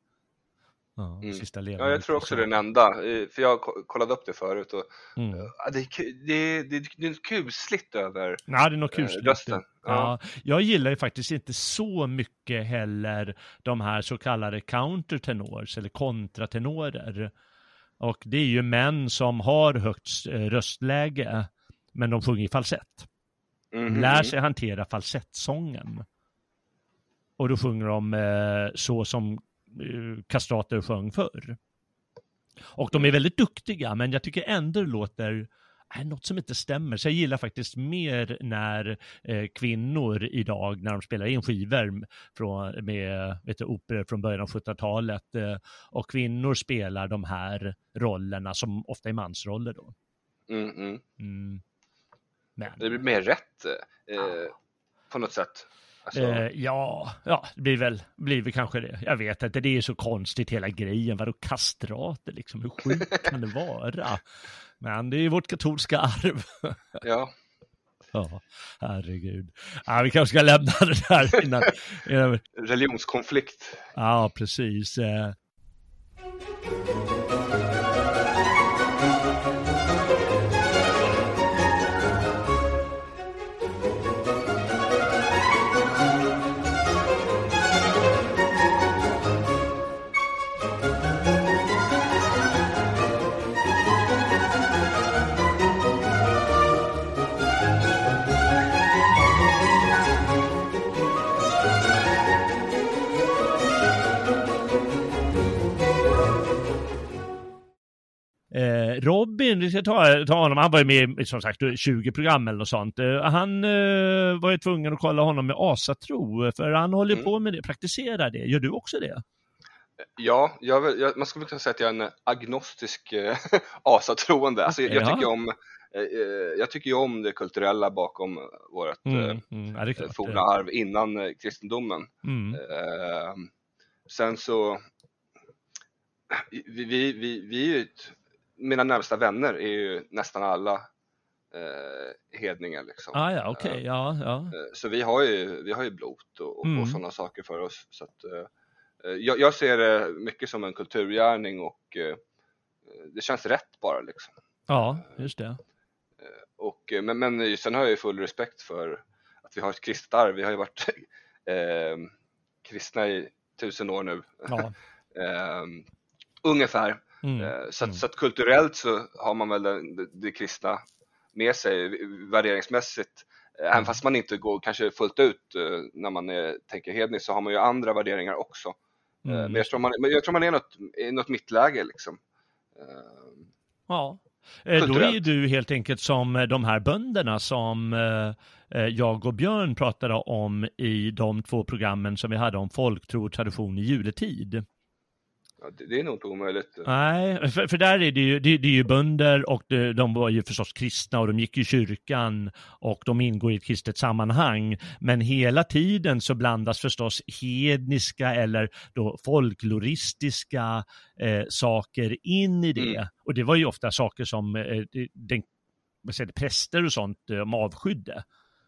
Ja, mm. sista ja, jag tror också det är den enda, för jag kollade upp det förut och mm. det, det, det, det är kusligt över ja, det är något kusligt. rösten. Ja. ja. jag gillar ju faktiskt inte så mycket heller de här så kallade countertenors eller kontratenorer. Och det är ju män som har högt röstläge, men de sjunger i falsett. Mm. Lär sig hantera falsettsången. Och då sjunger de eh, så som Eh, kastrater sjöng förr. Och de är väldigt duktiga, men jag tycker ändå det låter är något som inte stämmer. Så jag gillar faktiskt mer när eh, kvinnor idag, när de spelar in skivor från, med vet du, operor från början av 1700-talet eh, och kvinnor spelar de här rollerna som ofta är mansroller då. Mm, mm. Mm. Men. Det blir mer rätt eh, ah. på något sätt. Alltså, Eh, ja, ja, det blir väl, blir väl kanske det. Jag vet inte, det är så konstigt hela grejen. Vadå kastrater liksom? Hur sjukt kan det vara? Men det är vårt katolska arv. ja. ja, herregud. Ja, vi kanske ska lämna det där innan. innan Religionskonflikt. ja, precis. Eh, Eh, Robin, vi ska ta, ta honom, han var ju med i som sagt 20 program eller något sånt. Eh, han eh, var ju tvungen att kolla honom med asatro, för han håller Mm. på med det, praktiserar det. Gör du också det? Ja, jag, jag, man skulle kunna säga att jag är en agnostisk eh, asatroende. Alltså, jag, jag, Ja. tycker om, eh, eh, jag tycker ju om det kulturella bakom vårt eh, Mm, mm, klart. forna arv innan eh, kristendomen. Mm. Eh, sen så, vi, vi, vi, vi är ju, ett, mina närmsta vänner är ju nästan alla eh, hedningar liksom. Ah, ja, okej, ja, ja. Eh, Så vi har ju, vi har ju blot och, och, Mm. och sådana saker för oss. Så att, eh, eh, jag, jag ser det mycket som en kulturgärning och eh, det känns rätt bara liksom. Ja, just det. Och, eh, men, men sen har jag ju full respekt för att vi har ett kristet arv. Vi har ju varit eh, kristna i tusen år nu. Ja. Eh, ungefär. Mm. Eh, Så, att, Mm. så att kulturellt så har man väl det, det kristna med sig värderingsmässigt. Eh, Även fast man inte går kanske fullt ut eh, när man är, tänker hedniskt så har man ju andra värderingar också. Eh, Mm. Men, jag tror man, jag tror man är något, i något mittläge liksom. Eh, Ja. Eh, Då är Kulturellt. du helt enkelt som eh, de här bönderna som eh, eh, jag och Björn pratade om i de två programmen som vi hade om folktro och tradition i juletid. Det, det är nog inte omöjligt. Nej, för, för där är det ju, det, det är ju bönder och de, de var ju förstås kristna och de gick i kyrkan och de ingår i ett kristet sammanhang. Men hela tiden så blandas förstås hedniska eller då folkloristiska eh, saker in i det. Mm. Och det var ju ofta saker som eh, det- den, säger det, präster och sånt eh, de avskydde.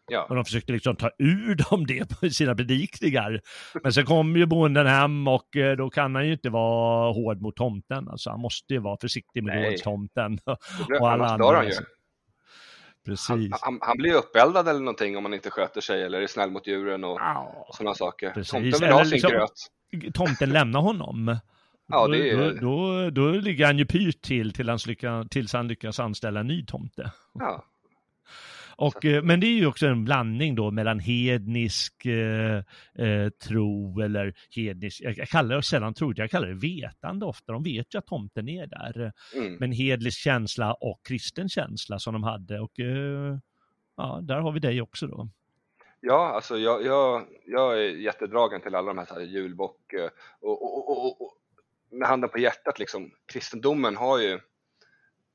Och Ja, de försökte liksom ta ur dem det på sina predikningar. Men så kom ju bonden hem och eh, då kan han ju inte vara hård mot tomten. Alltså han måste ju vara försiktig med gårdstomten. och alla andra, han ju. Han, han, han blir uppeldad eller någonting om man inte sköter sig eller är snäll mot djuren och Ja, sådana saker. Precis. Tomten vill ha sin liksom- gröt. tomten lämnar honom. Ja, då, det är- då, då, då ligger han ju pyrt till, till hans lycka, tills han lyckas anställa en ny tomte. Ja, Och, eh, men det är ju också en blandning då mellan hednisk eh, eh, tro eller hednisk, jag, kallar det sällan tro, jag kallar det vetande ofta. De vet ju att tomten är där. mm. Men hednisk känsla och kristen känsla som de hade. Och eh, ja, där har vi dig också då. Ja, alltså jag, jag, jag är jättedragen till alla de här, så här julbock eh, och, och, och, och, och med handen på hjärtat liksom, kristendomen har ju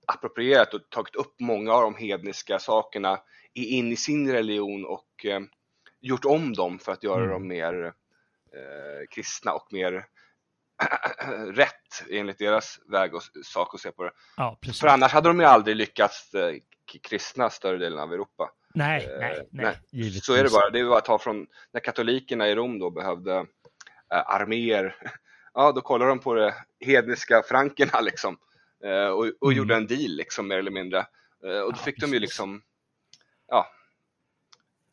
approprierat och tagit upp många av de hedniska sakerna in i sin religion och eh, gjort om dem för att göra Mm. dem mer eh, kristna och mer rätt enligt deras väg och sak att se på det. Ja. För annars hade de ju aldrig lyckats eh, kristna större delen av Europa. Nej, Eh, nej, nej, givetvis. Så är det bara. Det är bara att ta från när katolikerna i Rom då behövde eh, arméer. Ja, då kollade de på det hedniska frankerna liksom och, och Mm. gjorde en deal liksom mer eller mindre. Eh, och då Ja, fick de ju liksom, ja,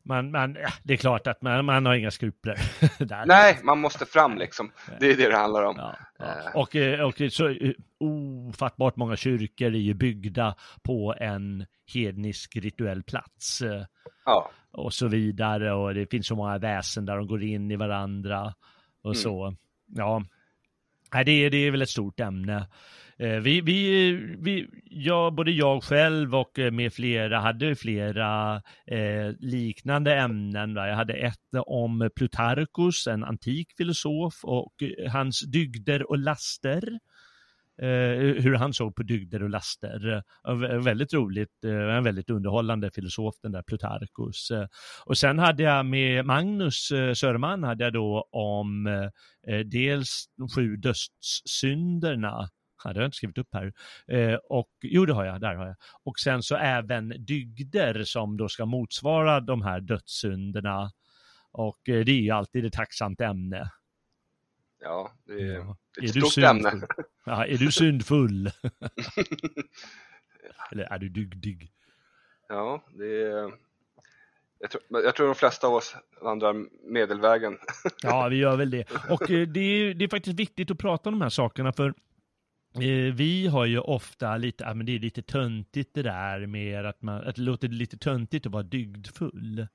Man, man, ja, det är klart att man, man har inga skrupler där. nej, man måste fram liksom. Det är det det handlar om. Ja, ja. Eh. Och, eh, och så eh, ofattbart många kyrkor är ju byggda på en hednisk rituell plats eh, Ja, och så vidare och det finns så många väsen där de går in i varandra och Mm. så. Ja, det, är, det är väl ett stort ämne. Eh, vi, vi, vi, ja, både jag själv och eh, med flera hade flera eh, liknande ämnen. Va? Jag hade ett om Plutarchus, en antik filosof och eh, hans dygder och laster. hur han såg på dygder och laster. Väldigt roligt, en väldigt underhållande filosof den där Plutarkos. Och sen hade jag med Magnus Sörman hade jag då om dels de sju dödssynderna det har jag inte skrivit upp här. Eh, och, jo, det har jag, där har jag. Och sen så även dygder som då ska motsvara de här dödssynderna. Och eh, det är ju alltid ett tacksamt ämne. Ja, det är, ja. Det är ett är stort ämne. Ja, är du syndfull? Eller är du dygdig? Ja, det är... Jag tror, jag tror de flesta av oss vandrar medelvägen. ja, vi gör väl det. Och eh, det är, det är faktiskt viktigt att prata om de här sakerna, för Eh, vi har ju ofta lite, ja men det är lite töntigt det där med att man, att det låter lite töntigt att vara dygdfull.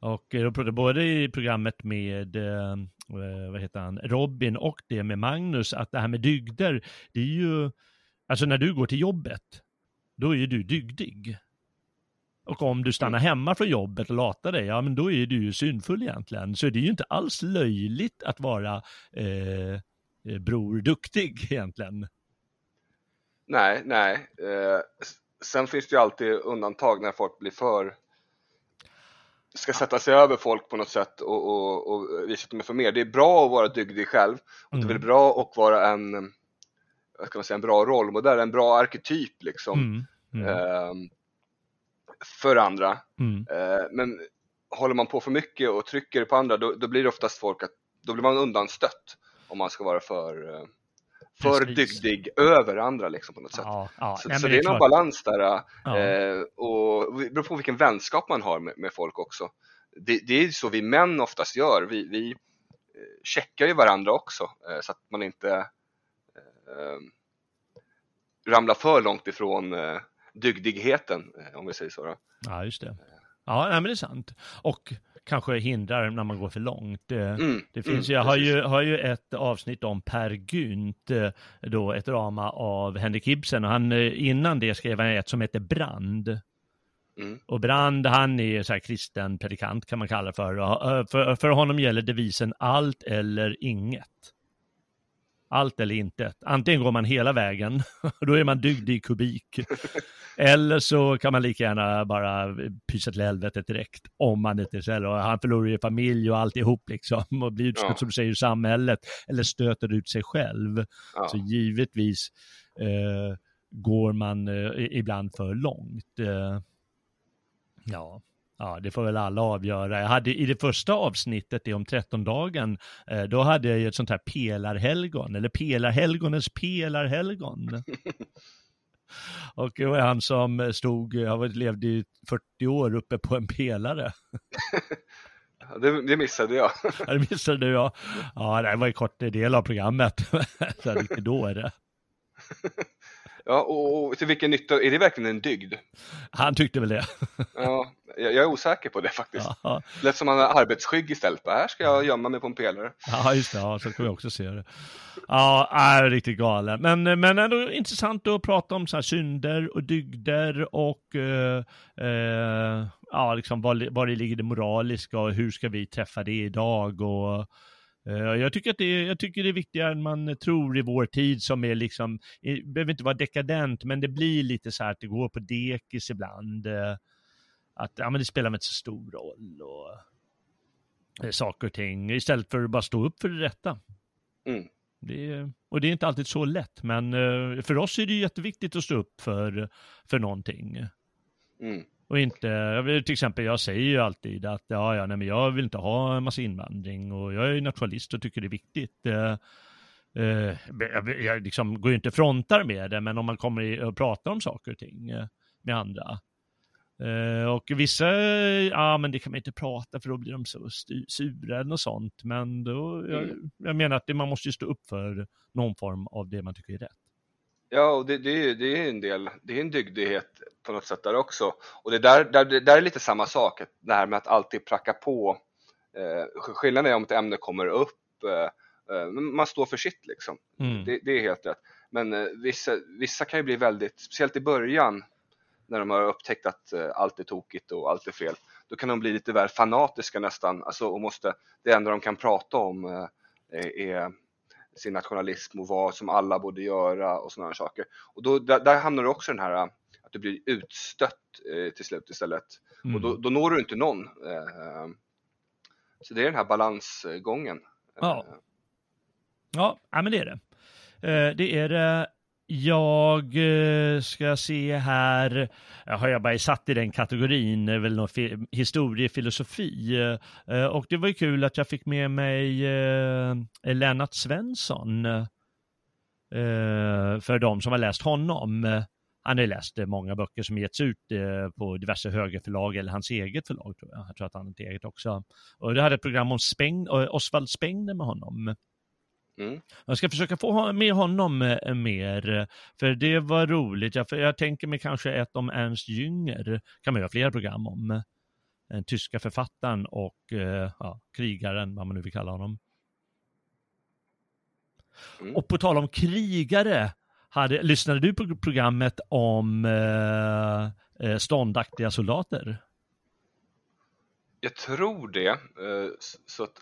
Och eh, då pratade både i programmet med, eh, eh, vad heter han, Robin och det med Magnus, att det här med dygder, det är ju, alltså när du går till jobbet, då är ju du dygdig. Och om du stannar hemma från jobbet och latar dig, ja men då är du ju syndfull egentligen. Så det är ju inte alls löjligt att vara Eh, Bror Duktig egentligen. Nej, nej. Eh, sen finns det ju alltid undantag när folk blir för ska sätta sig över folk på något sätt och, och, och visa att de är för mer. Det är bra att vara dygdig själv och mm. det är mm. bra att vara en, vad ska man säga, en bra rollmodell, en bra arketyp liksom. Mm. Mm. Eh, för andra. Mm. Eh, men håller man på för mycket och trycker på andra då, då blir det oftast folk att då blir man undanstött om man ska vara för, eh, för dygdig över andra liksom på något sätt. Ja, ja. Så, Nej, så det, är någon balans där ja. eh, och det beror på vilken vänskap man har med, med folk också. Det, det, är så vi män oftast gör, vi, vi eh, checkar ju varandra också eh, så att man inte eh, ramlar för långt ifrån eh, dygdigheten om vi säger så. Då. Ja, just det. Ja, men det är sant. Och kanske hindrar när man går för långt. Mm, det finns mm, jag har ju, har ju ett avsnitt om Per Gynt, eh, då ett drama av Henrik Ibsen och han, eh, innan det skrev han ett som heter Brand. Mm. Och Brand, han är så här kristen predikant kan man kalla det för. Eh, för. För honom gäller devisen allt eller inget allt eller intet. Antingen går man hela vägen, då är man dygdig i kubik. eller så kan man lika gärna bara pysa till helvetet direkt, om man inte är och Han förlorar ju familj och alltihop liksom, och blir utstött ja. som du säger i samhället, eller stöter ut sig själv. Ja. Så givetvis eh, går man eh, ibland för långt. Eh, ja. Ja, det får väl alla avgöra. Jag hade i det första avsnittet, det om trettondagen, eh, då hade jag ju ett sånt här pelarhelgon, eller pelarhelgonens pelarhelgon. Och det var han som stod, jag levde i 40 år uppe på en pelare. Det, det missade jag. Ja, det missade du ja. Det var en kort del av programmet. Så riktigt dåre. Ja, och, och till vilken nytta, är det verkligen en dygd? Han tyckte väl det. Ja, jag, jag är osäker på det faktiskt. Ja. Lät som han har arbetsskygg istället. Här ska jag gömma mig på en pelare. Ja, just det. Ja, så kan vi också se det. Ja, är riktigt galen. Men, men ändå intressant att prata om så här synder och dygder och eh, eh, ja, liksom var, var det ligger det moraliska och hur ska vi träffa det idag och jag tycker, att det är, jag tycker det är viktigare än man tror i vår tid som är liksom, behöver inte vara dekadent, men det blir lite så här att det går på dekis ibland. Eh, att ja, men det spelar inte så stor roll och eh, saker och ting, istället för att bara stå upp för det rätta. Mm. Det, och det är inte alltid så lätt, men för oss är det jätteviktigt att stå upp för, för någonting. Mm. Och inte, till exempel jag säger ju alltid att ja, ja, nej, men jag vill inte ha en massa invandring och jag är nationalist och tycker det är viktigt. Uh, uh, jag, jag liksom går ju inte frontar med det, men om man kommer och pratar om saker och ting uh, med andra. och vissa, ja men det kan man inte prata för då blir de så sura eller något sånt. Men då, jag, mm. jag menar att det, man måste ju stå upp för någon form av det man tycker är rätt. Ja, och det, det, det är en del, det är en dygdighet på något sätt där också. Och det där, där, där är lite samma sak, det här med att alltid pracka på. Eh, skillnaden är om ett ämne kommer upp, eh, eh, man står för sitt liksom. Mm. Det, det, är helt rätt. Men eh, vissa, vissa kan ju bli väldigt, speciellt i början, när de har upptäckt att eh, allt är tokigt och allt är fel, då kan de bli lite väl fanatiska nästan, alltså och måste, det enda de kan prata om eh, är sin nationalism och vad som alla borde göra och sådana saker. Och då, där, där hamnar också den här att du blir utstött eh, till slut istället. Mm. Och då, då når du inte någon. Eh, så det är den här balansgången. Ja. Ja, ja men det är det. Eh, det är det. Jag eh, ska se här, jag har jag bara satt i den kategorin, väl någon historiefilosofi. Eh, och det var ju kul att jag fick med mig eh, Lennart Svensson. Eh, för de som har läst honom. Han har läst många böcker som getts ut eh, på diverse högerförlag eller hans eget förlag tror jag. Jag tror att han har ett eget också. Och det hade ett program om Speng, Osvald Spengler med honom. Mm. Jag ska försöka få med honom eh, mer, för det var roligt. Jag, jag tänker mig kanske ett om Ernst Jünger, kan man göra flera program om. Den tyska författaren och ja, krigaren, vad man nu vill kalla honom. Mm. Och på tal om krigare, hade, lyssnade du på programmet om eh, ståndaktiga soldater? Jag tror det. Så att,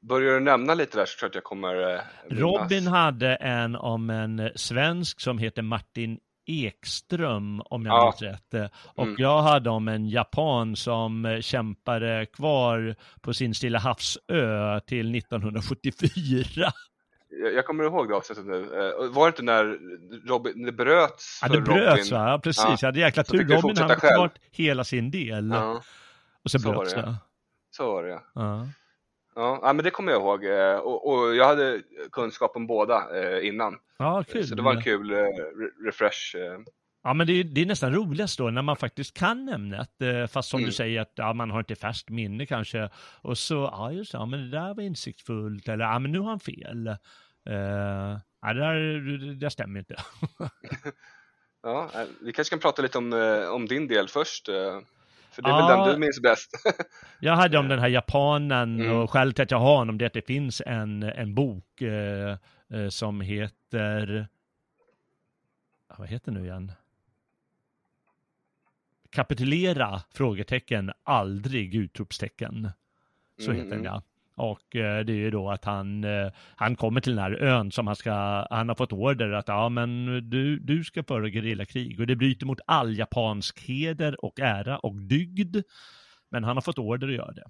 börjar du nämna lite där så tror jag att jag kommer eh, Robin hade en om en svensk som heter Martin Ekström, om jag minns ja. rätt. Och mm. jag hade om en japan som kämpade kvar på sin Stilla havsö till 1974. Jag kommer ihåg det avsnittet nu. Var det inte när Robin, det bröts Ja, det bröts Robin? va? Ja, precis. Ja. Jag hade jäkla tur. Robin hade klart hela sin del. Ja. Och så, så bröts det. Så var det ja. ja. Ja, men det kommer jag ihåg och, och jag hade kunskap om båda innan. Ja, kul. Så det var en kul refresh. Ja, men det är, det är nästan roligast då när man faktiskt kan ämnet, fast som Mm. du säger att ja, man har inte färskt minne kanske. Och så, ja just det, ja, men det där var insiktsfullt, eller ja men nu har han fel. Uh, ja, det där, det där stämmer inte. Ja, eh, vi kanske kan prata lite om, eh, om din del först. eh, För det är Ja. väl den du minns bäst. Jag hade om den här japanen Mm. och skälet till att jag har honom det är att det finns en, en bok eh, eh, som heter, vad heter nu igen? Kapitulera? Frågetecken, aldrig utropstecken. Så heter den Mm. ja. Och eh, det är ju då att han, eh, han kommer till den här ön som han ska, han har fått order att ja men du, du ska föra gerillakrig och det bryter mot all japansk heder och ära och dygd. Men han har fått order att göra det.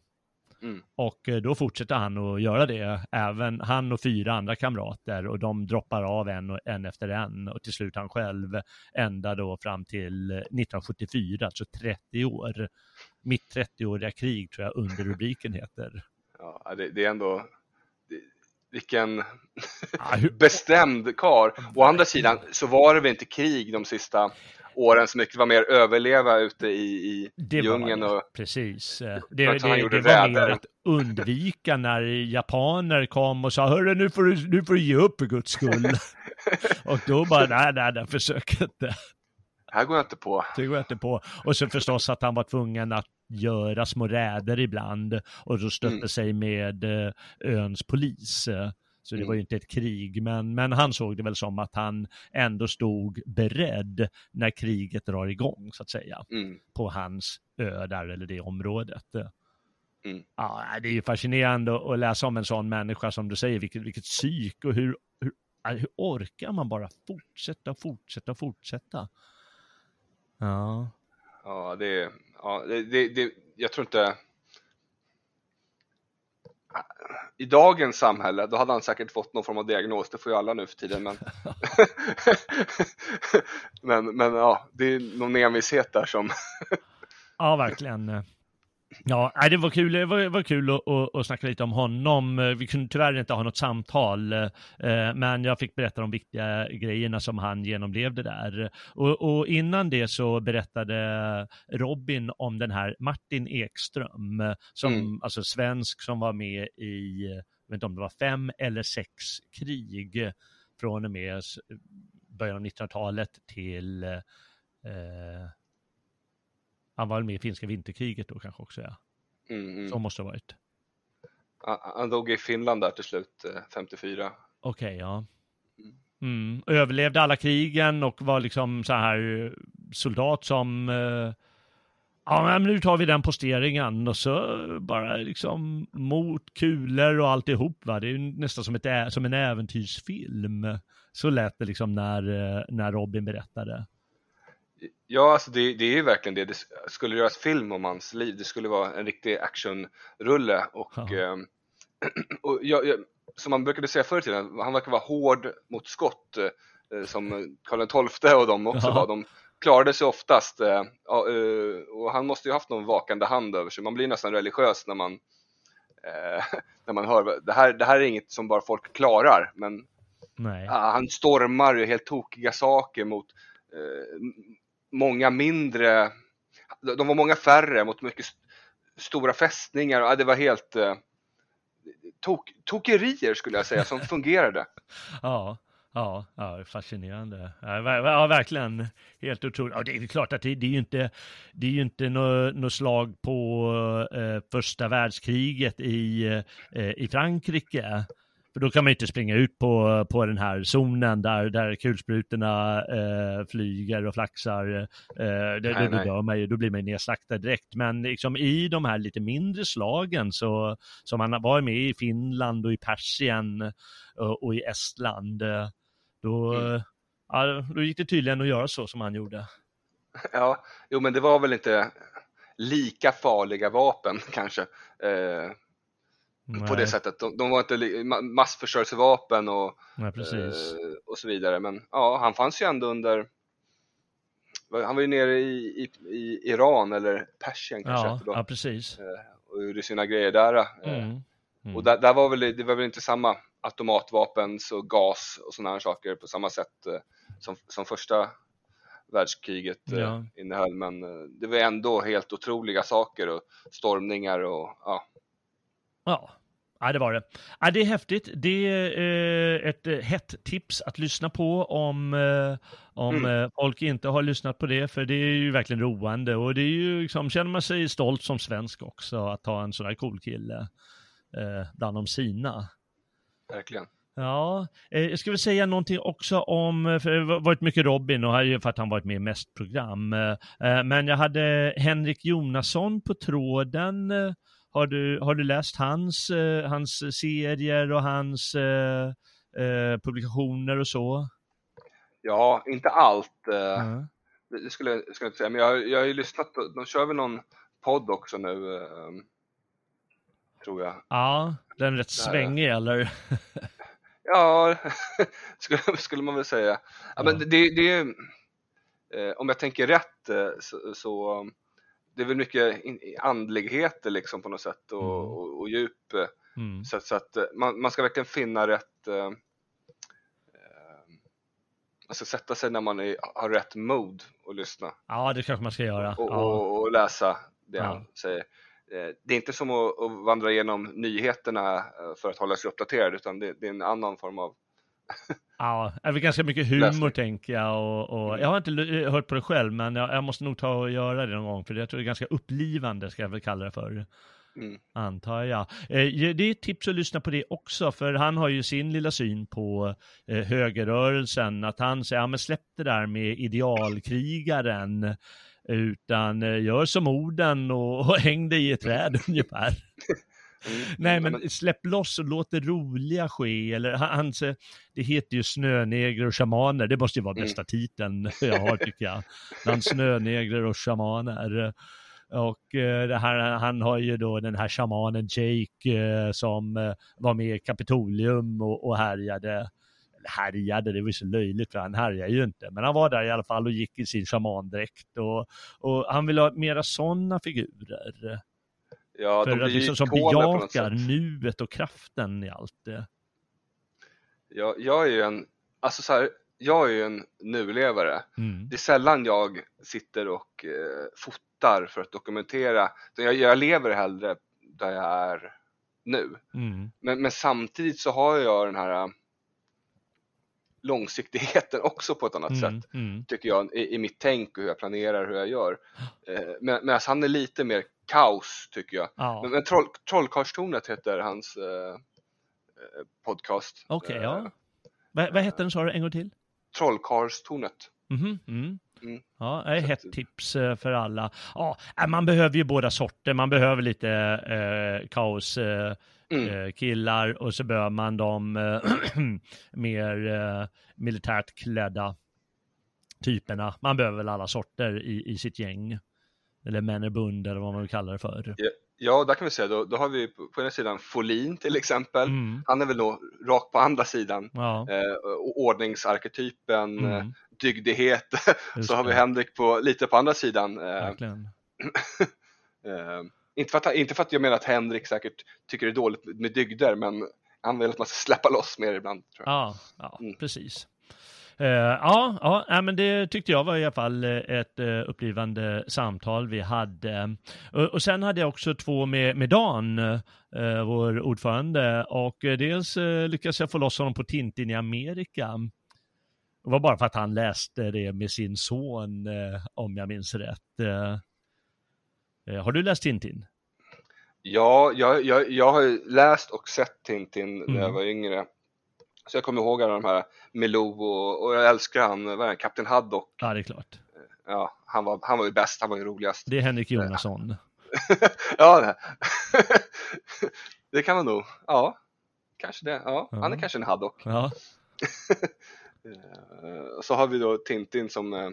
Mm. Och eh, då fortsätter han att göra det, även han och fyra andra kamrater och de droppar av en, och, en efter en och till slut han själv ända då fram till eh, 1974, alltså 30 år. Mitt 30-åriga krig tror jag underrubriken heter. Ja, det, det är ändå, vilken bestämd kar. Å andra sidan så var det väl inte krig de sista åren så mycket, det var mer överleva ute i, i Det djungeln var det, och precis. Eh, Det, det, gjorde det var mer att undvika när japaner kom och sa hörru nu får du, nu får du ge upp för guds skull. och då bara nej, nej, nej, försök inte. här går jag inte på. Det går jag inte på. Och så förstås att han var tvungen att göra små räder ibland och så stötte Mm. sig med eh, öns polis. Så det Mm. var ju inte ett krig, men, men han såg det väl som att han ändå stod beredd när kriget drar igång, så att säga, Mm. på hans ö där, eller det området. Mm. Ja, det är ju fascinerande att läsa om en sån människa, som du säger, vilket, vilket psyk och hur, hur, hur orkar man bara fortsätta, fortsätta, fortsätta? Ja. Ja, det, ja det, det, det, jag tror inte... I dagens samhälle, då hade han säkert fått någon form av diagnos, det får ju alla nu för tiden, men... men, men ja, det är någon envishet där som... Ja, verkligen. Ja, det var kul, det var, var kul att, att, att snacka lite om honom. Vi kunde tyvärr inte ha något samtal, eh, men jag fick berätta de viktiga grejerna som han genomlevde där. Och, och innan det så berättade Robin om den här Martin Ekström, som, Mm. alltså svensk som var med i, jag vet inte om det var fem eller sex krig från och med början av 1900-talet till eh, han var väl med i finska vinterkriget då kanske också, ja. Mm, mm. Så måste det ha varit. Han- dog i Finland där till slut, eh, 54. Okej, ja. Mm. Överlevde alla krigen och var liksom så här soldat som... eh, Ja, men nu tar vi den posteringen och så bara liksom mot kulor och alltihop. Va? Det är ju nästan som, ett, som en äventyrsfilm. Så lät det liksom när, när Robin berättade. Ja, alltså det, det är ju verkligen det. Det skulle göras film om hans liv. Det skulle vara en riktig actionrulle och, eh, och jag, jag, som man brukade säga förr i tiden, han verkar vara hård mot skott eh, som Karl XII och de också ja. var. De klarade sig oftast eh, eh, och han måste ju haft någon vakande hand över sig. Man blir nästan religiös när man, när man hör det här, det här är inget som bara folk klarar men han stormar ju helt tokiga saker mot många mindre, de var många färre mot mycket stora fästningar. Ja, det var helt eh, tok, tokerier skulle jag säga som fungerade. ja. Ja, ja, fascinerande. Ja, verkligen helt otroligt. Ja, det är klart att det, det är ju inte, det är ju inte något nå slag på eh, första världskriget i, eh, i Frankrike. För då kan man inte springa ut på, på den här zonen där, där kulsprutorna eh, flyger och flaxar. Eh, det, nej, då, dör man ju, då blir man nedslaktad direkt. Men liksom i de här lite mindre slagen så, som man var med i Finland och i Persien och, och i Estland, eh, då, mm. ja, då gick det tydligen att göra så som han gjorde. Ja, jo men det var väl inte lika farliga vapen kanske. Eh, Nej. på det sättet. De, de var inte massförstörelsevapen och, Nej, eh, och så vidare. Men ja, han fanns ju ändå under han var ju nere i, i, i Iran eller Persien kanske. Ja, ja precis. Eh, och gjorde sina grejer där. Eh. Mm. Mm. Och där, där, var väl, det var väl inte samma automatvapen och gas och sådana här saker på samma sätt som, som första världskriget ja. innehöll. Men det var ändå helt otroliga saker och stormningar och ja. Ja, Ja, det var det. Ja, det är häftigt. Det är eh, ett eh, hett tips att lyssna på om, eh, om mm. folk inte har lyssnat på det, för det är ju verkligen roande och det är ju liksom, känner man sig stolt som svensk också att ha en sån här cool kille eh, bland de sina. Verkligen. Ja, jag ska väl säga någonting också om, för det har varit mycket Robin och för att han varit med i mest program. Men jag hade Henrik Jonasson på tråden har du, har du läst hans, eh, hans serier och hans eh, eh, publikationer och så? Ja, inte allt. Mm. Det skulle skulle jag inte säga, men jag, jag har ju lyssnat, de kör väl någon podd också nu, eh, tror jag. Ja, den är rätt svängig eller? ja, skulle, skulle man väl säga. Ja, men det, det är, eh, om jag tänker rätt så, så det är väl mycket andligheter liksom på något sätt och, mm. och, och djup. Mm. Så, så, att eh, man, man ska verkligen finna rätt, eh, man ska sätta sig när man är, har rätt mod och lyssna. Ja, det kanske man ska göra. Och, och, och läsa det ja. han säger. Eh, det är inte som att, att, vandra igenom nyheterna eh, för att hålla sig uppdaterad utan det, det är en annan form av Ja, det är ganska mycket humor Läsning. tänker jag och, och, mm. jag har inte hört på det själv men jag, jag, måste nog ta och göra det någon gång för jag tror det är ganska upplivande ska jag väl kalla det för. Mm. Antar jag. Eh, det är ett tips att lyssna på det också, för han har ju sin lilla syn på eh, högerrörelsen, att han säger, ja men släpp det där med idealkrigaren, utan eh, gör som orden och, och häng dig i ett träd ungefär. Mm. Nej, men släpp loss och låt det roliga ske. Eller hans, det heter ju Snönegrer och shamaner. Det måste ju vara mm. bästa titeln jag har tycker jag. Bland snönegrer och shamaner. Och eh, det här, han har ju då den här shamanen Jake eh, som eh, var med i Kapitolium och, och härjade härjade, det var ju så löjligt för han härjade ju inte. Men han var där i alla fall och gick i sin shamandräkt och, och han vill ha mera sådana figurer. Ja, för att liksom, som bejakar nuet och kraften i allt det. Ja, jag är ju en, alltså så här, jag är ju en nulevare. Mm. Det är sällan jag sitter och eh, fotar för att dokumentera. Jag, jag lever hellre där jag är nu. Mm. Men, men, samtidigt så har jag den här äh, långsiktigheten också på ett annat mm. sätt, mm. tycker jag, i, i, mitt tänk och hur jag planerar, hur jag gör. Eh, Medan han är lite mer kaos tycker jag. Ja. Men, men troll, Trollkarlstornet heter hans eh, eh podcast. Okej, okay, ja. Eh, vad, hette den sa du en gång till? Trollkarlstornet. Mm mm. Mm. Ja, det är hett tips eh, för alla. Ja, äh, man behöver ju båda sorter. Man behöver lite eh, kaos eh, Mm. killar och så behöver man de mer eh, militärt klädda typerna. Man behöver väl alla sorter i, i sitt gäng. Eller Männerbund eller vad man vill kalla det för. Ja, där kan vi säga, då, då har vi på, på ena sidan Folin till exempel. Mm. Han är väl nog rakt på andra sidan. Ja, Eh, ordningsarketypen, eh, mm. dygdighet. Just så har vi. Henrik på, lite på andra sidan. Eh, eh, inte, för att, inte för att jag menar att Henrik säkert tycker det är dåligt med, med dygder, men han vill att man ska släppa loss mer ibland. Tror jag. Ja, ja Mm. precis. Eh, ja, ja men det tyckte jag var i alla fall eh, ett uh, upplivande samtal vi hade. Och, sen hade jag också två med, med Dan, eh, vår ordförande, och eh, dels lyckades jag få loss honom på Tintin i Amerika. Det var bara för att han läste det med sin son, eh, om jag minns rätt. Eh, eh, har du läst Tintin? Ja, jag, jag, jag har läst och sett Tintin när jag Mm. var yngre. Så jag kommer ihåg alla de här Milou och, och jag älskar han, Kapten Haddock. Ja, det är klart. Ja, han var, han var ju bäst, han var ju roligast. Det är Henrik Jonasson. ja, det. det kan man nog. Ja, kanske det. Ja, Ja. han är kanske en Haddock. Ja, Eh, så har vi då Tintin som, eh,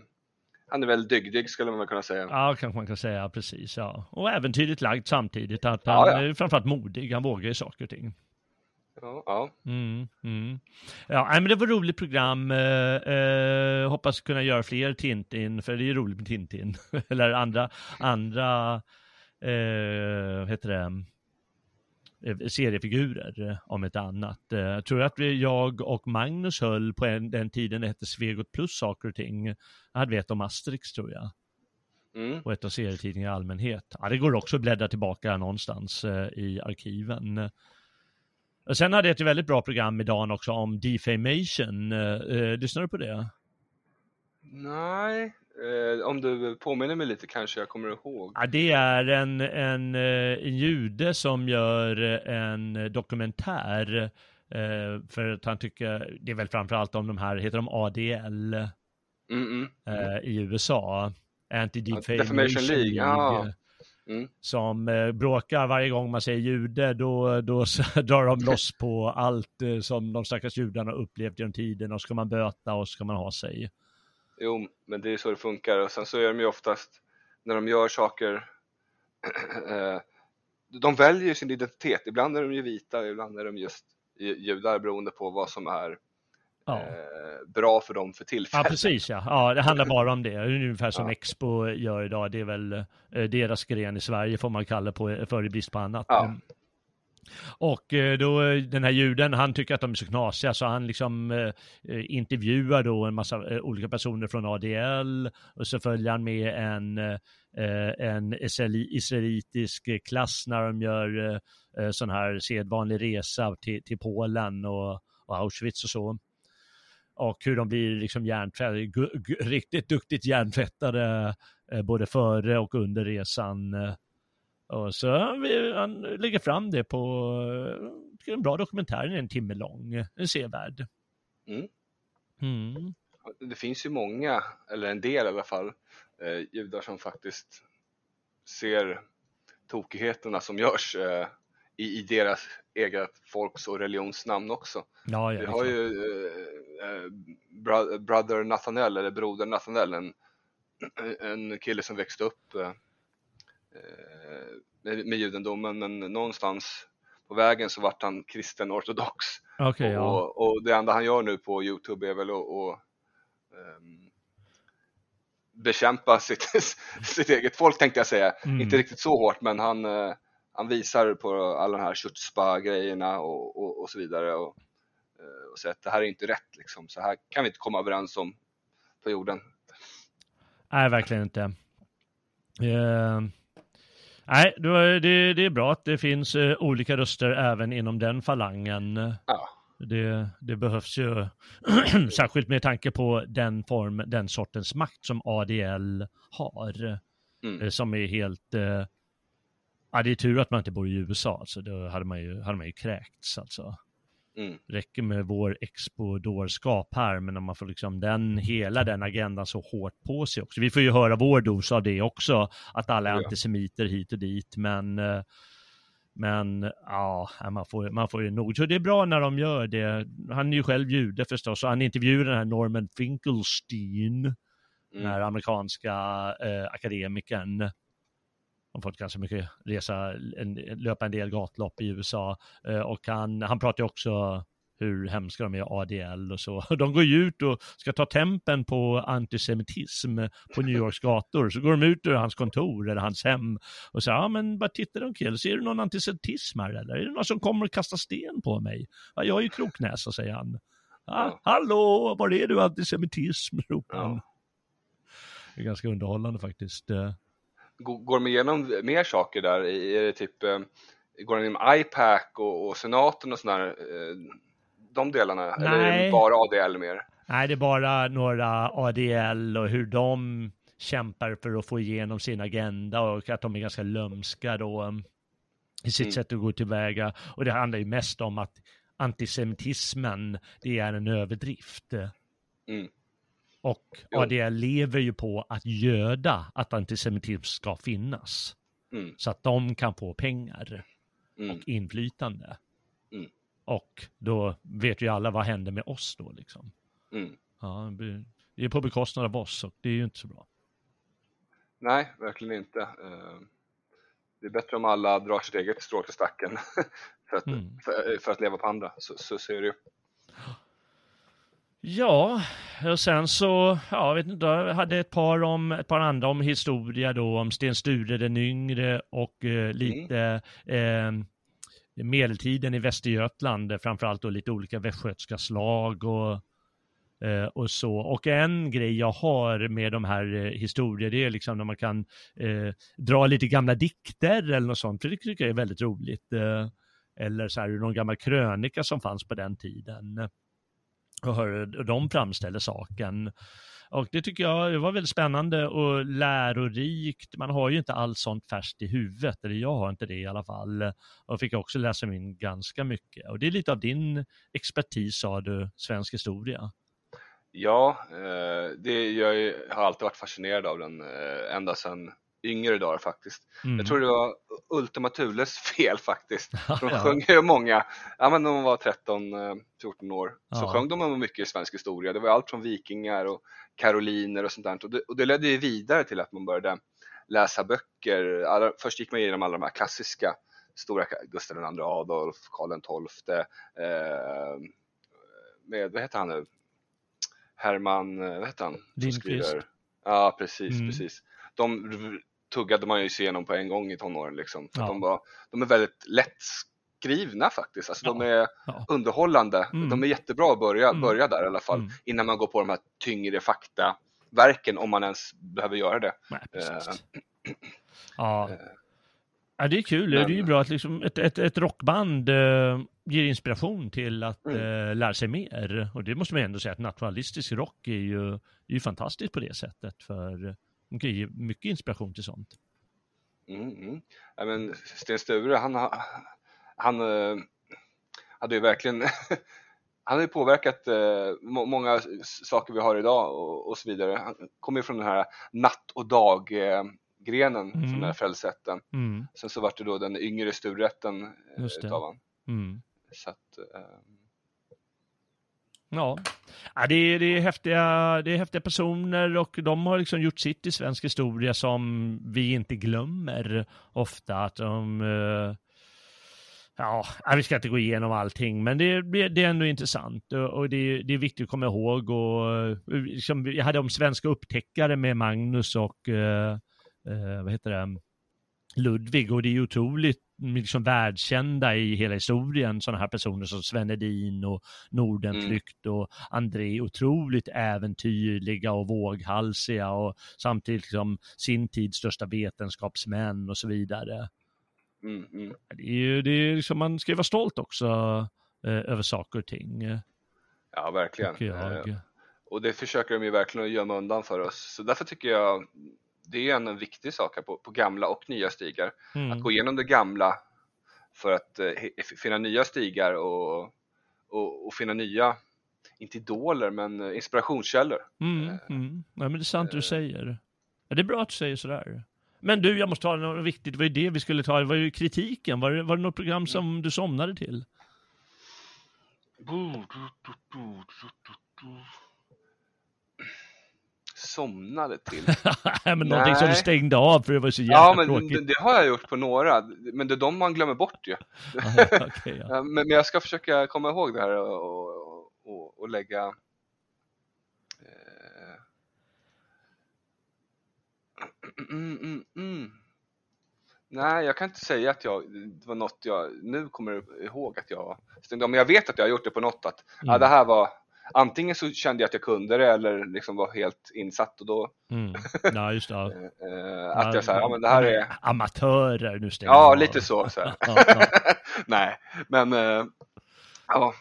han är väl dygdig skulle man kunna säga. Ja, kanske man kan säga precis. Ja. Och äventyrligt lagd samtidigt. Att Ja, han ja. är framförallt modig. Han vågar ju saker och ting. Ja, ja. Mm, mm. Ja, men det var ett roligt program. Eh, eh, hoppas kunna göra fler Tintin, för det är ju roligt med Tintin. Eller andra, andra, eh, heter det, eh, seriefigurer eh, om ett annat. Jag tror att vi, jag och Magnus höll på en, den tiden det hette Svegot Plus saker och ting. Jag hade vi ett om Asterix tror jag. Mm. och ett av serietidningar i allmänhet. Ja, det går också att bläddra tillbaka någonstans i arkiven. Och sen hade jag ett väldigt bra program idag också om defamation. Eh, eh, lyssnar du på det? Nej, eh, om du påminner mig lite kanske jag kommer ihåg. Ja, det är en, en, eh, en jude som gör en dokumentär eh, för att han tycker, det är väl framförallt om de här, heter de ADL Mm, mm. eh, i USA? Anti-Defamation Defamation League, ja. Mm. som eh, bråkar varje gång man säger jude, då, då drar de loss på allt eh, som de stackars judarna upplevt genom tiden och ska man böta och ska man ha sig. Jo, men det är så det funkar och sen så är de ju oftast när de gör saker eh, de väljer sin identitet. Ibland är de ju vita, ibland är de just ju- judar beroende på vad som är Ja. eh, bra för dem för Ja, tillfället. precis ja. Ja, det handlar bara om det. Det är Ungefär som Ja. Expo gör idag. Det är väl eh, deras gren i Sverige får man kalla på för i brist på annat. Ja. Mm. Och eh, då eh, den här juden, han tycker att de är så knasiga så han liksom eh, eh, intervjuar då en massa eh, olika personer från ADL och så följer han med en, eh, en israeli- israelitisk klass när de gör eh, eh, sån här sedvanlig resa till, till Polen och, och Auschwitz och så och hur de blir liksom hjärntvättade, gu- riktigt duktigt hjärntvättade eh, både före och under resan. eh. Och så han lägger fram det på eh, en bra dokumentär, en timme lång, en sevärd. Mm. Mm. Det finns ju många, eller en del i alla fall, eh, judar som faktiskt ser tokigheterna som görs eh, i, i deras eget folks och religions namn också. Ja, ja, Vi har ju eh, eh, bro- Brother Nathanael, eller Broder Nathanael, en, en kille som växte upp eh, eh, med, med judendomen, men någonstans på vägen så vart han kristen ortodox. Okej, ja. och, och det enda han gör nu på Youtube är väl att, att ehm, bekämpa sitt, sitt eget folk tänkte jag säga. Mm. Inte riktigt så hårt men han, eh, han visar på alla de här chutzpah-grejerna och, och, och så vidare och, eh, och säger att det här är inte rätt liksom. Så här kan vi inte komma överens om på jorden. Nej, verkligen inte. Eh, nej, det, det, det är bra att det finns eh, olika röster även inom den falangen. Ja, Det, det behövs ju, särskilt med tanke på den form, den sortens makt som ADL har. Mm. eh, Som är helt, eh, ja det är tur att man inte bor i USA, alltså då hade man ju, hade man ju kräkts alltså. Mm. räcker med vår expo-dårskap här, men när man får liksom den, hela den agendan så hårt på sig också. Vi får ju höra vår dos av det också, att alla är antisemiter hit och dit, men eh, men ja, man får, man får ju nog. Så det är bra när de gör det. Han är ju själv jude förstås, och han intervjuar den här Norman Finkelstein, den här Mm. amerikanska eh, akademikern. De fått ganska mycket resa, en, löpa en del gatlopp i USA. Eh, och han, han pratar ju också hur hemska de är ADL och så. De går ju ut och ska ta tempen på antisemitism på New Yorks gator. Så går de ut ur hans kontor eller hans hem och säger, ja men bara titta då kille, ser du någon antisemitism här eller? Är det någon som kommer och kastar sten på mig? Ja, jag är ju kroknäsa, säger han. Ja. Hallå, var är du antisemitism? ropar han. Ja. Det är ganska underhållande faktiskt. Går de igenom mer saker där? Är det typ, eh, går de igenom IPAC och, och senaten och sådär? eh, De delarna? Eller är Nej. det bara ADL mer? Nej, det är bara några ADL och hur de kämpar för att få igenom sin agenda och att de är ganska lömska då um, i sitt Mm. sätt att gå tillväga. Och det handlar ju mest om att antisemitismen, det är en överdrift. Mm. Och. ADL lever ju på att göda att antisemitism ska finnas. Mm. Så att de kan få pengar Mm. och inflytande. Mm. Och då vet ju alla vad händer med oss då liksom. Mm. Ja, det är på bekostnad av oss och det är ju inte så bra. Nej, verkligen inte. Eh, Det är bättre om alla drar sitt eget strå till stacken för, att, Mm. för, för att leva på andra. Så, så ser det ju. Ja, och sen så, ja, vet inte, jag hade ett par, om, ett par andra om historia då, om Sten Sture den yngre och eh, lite eh, medeltiden i Västergötland, framförallt då lite olika västgötska slag och, eh, och så. Och en grej jag har med de här eh, historier, det är liksom när man kan eh, dra lite gamla dikter eller något sånt, för det tycker jag är väldigt roligt. Eh, eller så här, någon gammal krönika som fanns på den tiden och hur de framställer saken. Och det tycker jag var väldigt spännande och lärorikt. Man har ju inte allt sånt färskt i huvudet, eller jag har inte det i alla fall. Och fick också läsa in ganska mycket. Och det är lite av din expertis, sa du, svensk historia. Ja, eh, det, jag har alltid varit fascinerad av den eh, ända sedan yngre dagar faktiskt. Mm. Jag tror det var Ultima Thules fel faktiskt. För de sjöng ju många, ja men när de var 13-14 år, så Ja. sjöng de om mycket svensk historia. Det var allt från vikingar och karoliner och sånt där. Och det, och det ledde ju vidare till att man började läsa böcker. Alla, först gick man igenom alla de här klassiska stora Gustav II Adolf, Karl XII, eh, med, vad heter han nu? Herman, eh, vad heter han? Lindqvist. Ja, precis, Mm. precis. De tuggade man ju sig igenom på en gång i tonåren liksom. För Ja. de, var, de är väldigt lättskrivna faktiskt. Alltså de Ja. är Ja. underhållande. Mm. De är jättebra att börja, Mm. börja där i alla fall. Mm. Innan man går på de här tyngre faktaverken om man ens behöver göra det. Nej, Eh. Ja. eh, ja, det är kul. Det är ju men- bra att liksom ett, ett, ett rockband eh, ger inspiration till att eh, lära sig mer. Och det måste man ändå säga att nationalistisk rock är ju, är ju fantastiskt på det sättet. För de kan ge mycket inspiration till sånt. Mm, mm. Ja, men Sten Sture, han, har- han eh, hade ju verkligen Han har ju påverkat eh, må- många saker vi har idag och, och så vidare. Han kommer ju från den här natt och dag-grenen Mm. från den här fällsätten. Mm, Sen så vart det då den yngre Sturetten eh, utav han. mm. Så att, eh, Ja, ja det, är, det, är häftiga, det är häftiga personer och de har liksom gjort sitt i svensk historia som vi inte glömmer ofta. Att de, eh, ja, vi ska inte gå igenom allting, men det, det är ändå intressant och, det, är- det är viktigt att komma ihåg. Och, eh, liksom, jag hade om svenska upptäckare med Magnus och eh, eh vad heter det? Ludvig och det är ju otroligt liksom världskända i hela historien, sådana här personer som Sven Hedin och Nordenflykt och André, otroligt äventyrliga och våghalsiga och samtidigt liksom sin tids största vetenskapsmän och så vidare. mm, mm. Det är ju, det är liksom, man ska ju vara stolt också eh, över saker och ting, Ja, verkligen. Eh, Och det försöker de ju verkligen att gömma undan för oss. Så därför tycker jag det är en viktig sak på, på gamla och nya stigar. Mm. Att gå igenom det gamla för att eh, finna nya stigar och, och, och finna nya, inte idoler, men eh, inspirationskällor. Mm, Eh, mm. Nej, men det är sant det du eh. säger. Ja, det är bra att du säger sådär. Men du, jag måste ta något viktigt. Det var ju det vi skulle ta. Det var ju kritiken. Var det, var det något program som du somnade till? Somnade till. Nej, men någonting som du Nej. stängde av för det var så jävla Ja, men tråkigt. det, det har jag gjort på några, men det är de man glömmer bort ju. Okej, ja. Ja, Men, men jag ska försöka komma ihåg det här och, och, och, och lägga eh, mm, mm, mm. Nej, jag kan inte säga att jag, det var något jag nu kommer ihåg att jag stängde av, men jag vet att jag har gjort det på något att ja, Mm. det här var antingen så kände jag att jag kunde det eller liksom var helt insatt och då Mm. Ja, just det. Ja. eh, att jag sa ja men det här är Amatörer, nu stänger Ja, av. lite så. så. Ja, ja. nej, men eh, ja.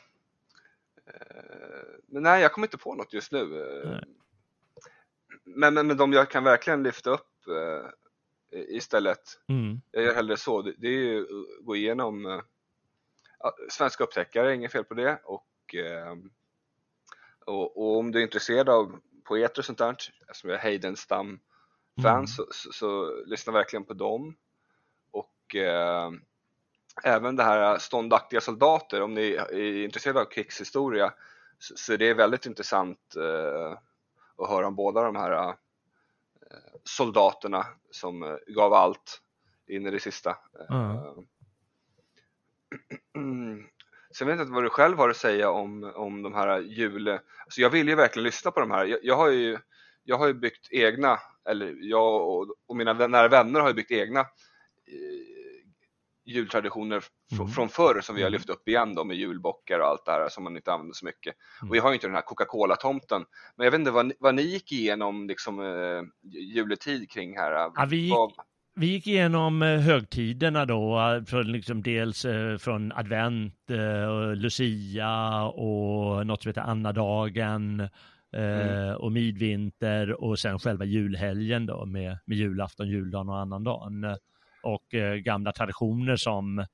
Eh, men nej, jag kommer inte på något just nu. eh. Nej. Men, men, men de jag kan verkligen lyfta upp eh, istället, Mm. jag gör hellre så, det, är ju att gå igenom eh, ja, svenska upptäckare, inget fel på det. Och, eh, och, och om du är intresserad av poeter och sånt där, som är Heidenstam fans Mm. så, så, så lyssna verkligen på dem. Och eh, även det här ståndaktiga soldater, om ni är intresserade av krigshistoria så, så det är väldigt intressant eh, att höra om båda de här eh, soldaterna som eh, gav allt in i det sista. Ja. Mm. Sen vet jag inte vad du själv har att säga om, om de här jul... Alltså jag vill ju verkligen lyssna på de här. Jag, jag har ju jag har ju byggt egna, eller jag och, och mina nära vänner har ju byggt egna eh, jultraditioner fr- Mm. från förr som vi har Mm. lyft upp igen då med julbockar och allt det här som man inte använder så mycket. Mm. Och jag har ju inte den här Coca-Cola-tomten. Men jag vet inte vad ni, vad ni gick igenom liksom eh, juletid kring här. Ja, vi gick- Vad- Vi gick igenom eh, högtiderna då, eh, från liksom dels eh, från advent och Lucia och något som heter Annadagen Mm. och midvinter och sen själva julhelgen då med, med julafton, juldagen och annandagen. Och gamla traditioner som,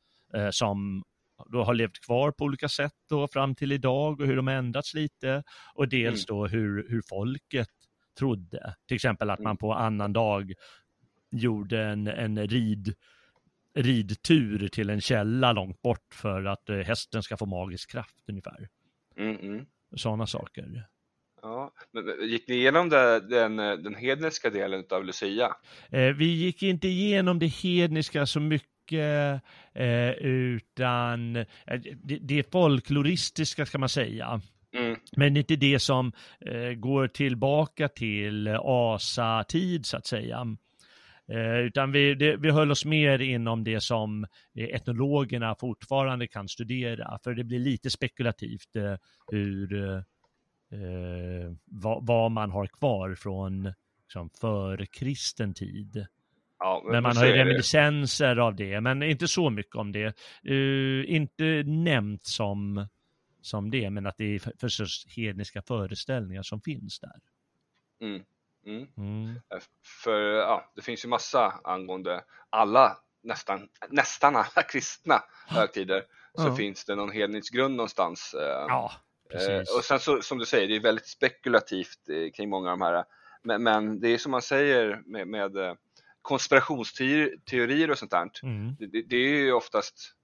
som då har levt kvar på olika sätt då fram till idag och hur de har ändrats lite och dels då hur, hur folket trodde. Till exempel att man Mm. på annan dag gjorde en, en rid, ridtur till en källa långt bort för att eh, hästen ska få magisk kraft ungefär. Mm, mm. Sådana saker. Ja, men gick ni igenom det, den, den hedniska delen av Lucia? Eh, vi gick inte igenom det hedniska så mycket eh, utan eh, det, det folkloristiska ska man säga. Mm, Men inte det som eh, går tillbaka till asatid så att säga. Eh, utan vi, det, vi höll oss mer inom det som eh, etnologerna fortfarande kan studera. För det blir lite spekulativt eh, hur, eh, eh, vad, vad man har kvar från liksom, förkristen tid. ja, Men man så har ju det. reminiscenser av det, men inte så mycket om det. Eh, inte nämnt som, som det, men att det är för- förstås hedniska föreställningar som finns där. Mm, mm. Mm. För ja, det finns ju massa angående alla, nästan, nästan alla kristna högtider så Ja. finns det någon hednisk grund någonstans. eh, Ja, eh, precis. och sen så, som du säger, det är väldigt spekulativt eh, kring många av de här. Men, men det är som man säger med, med eh, konspirationsteorier och sånt där. Mm. Det, det, det är ju oftast,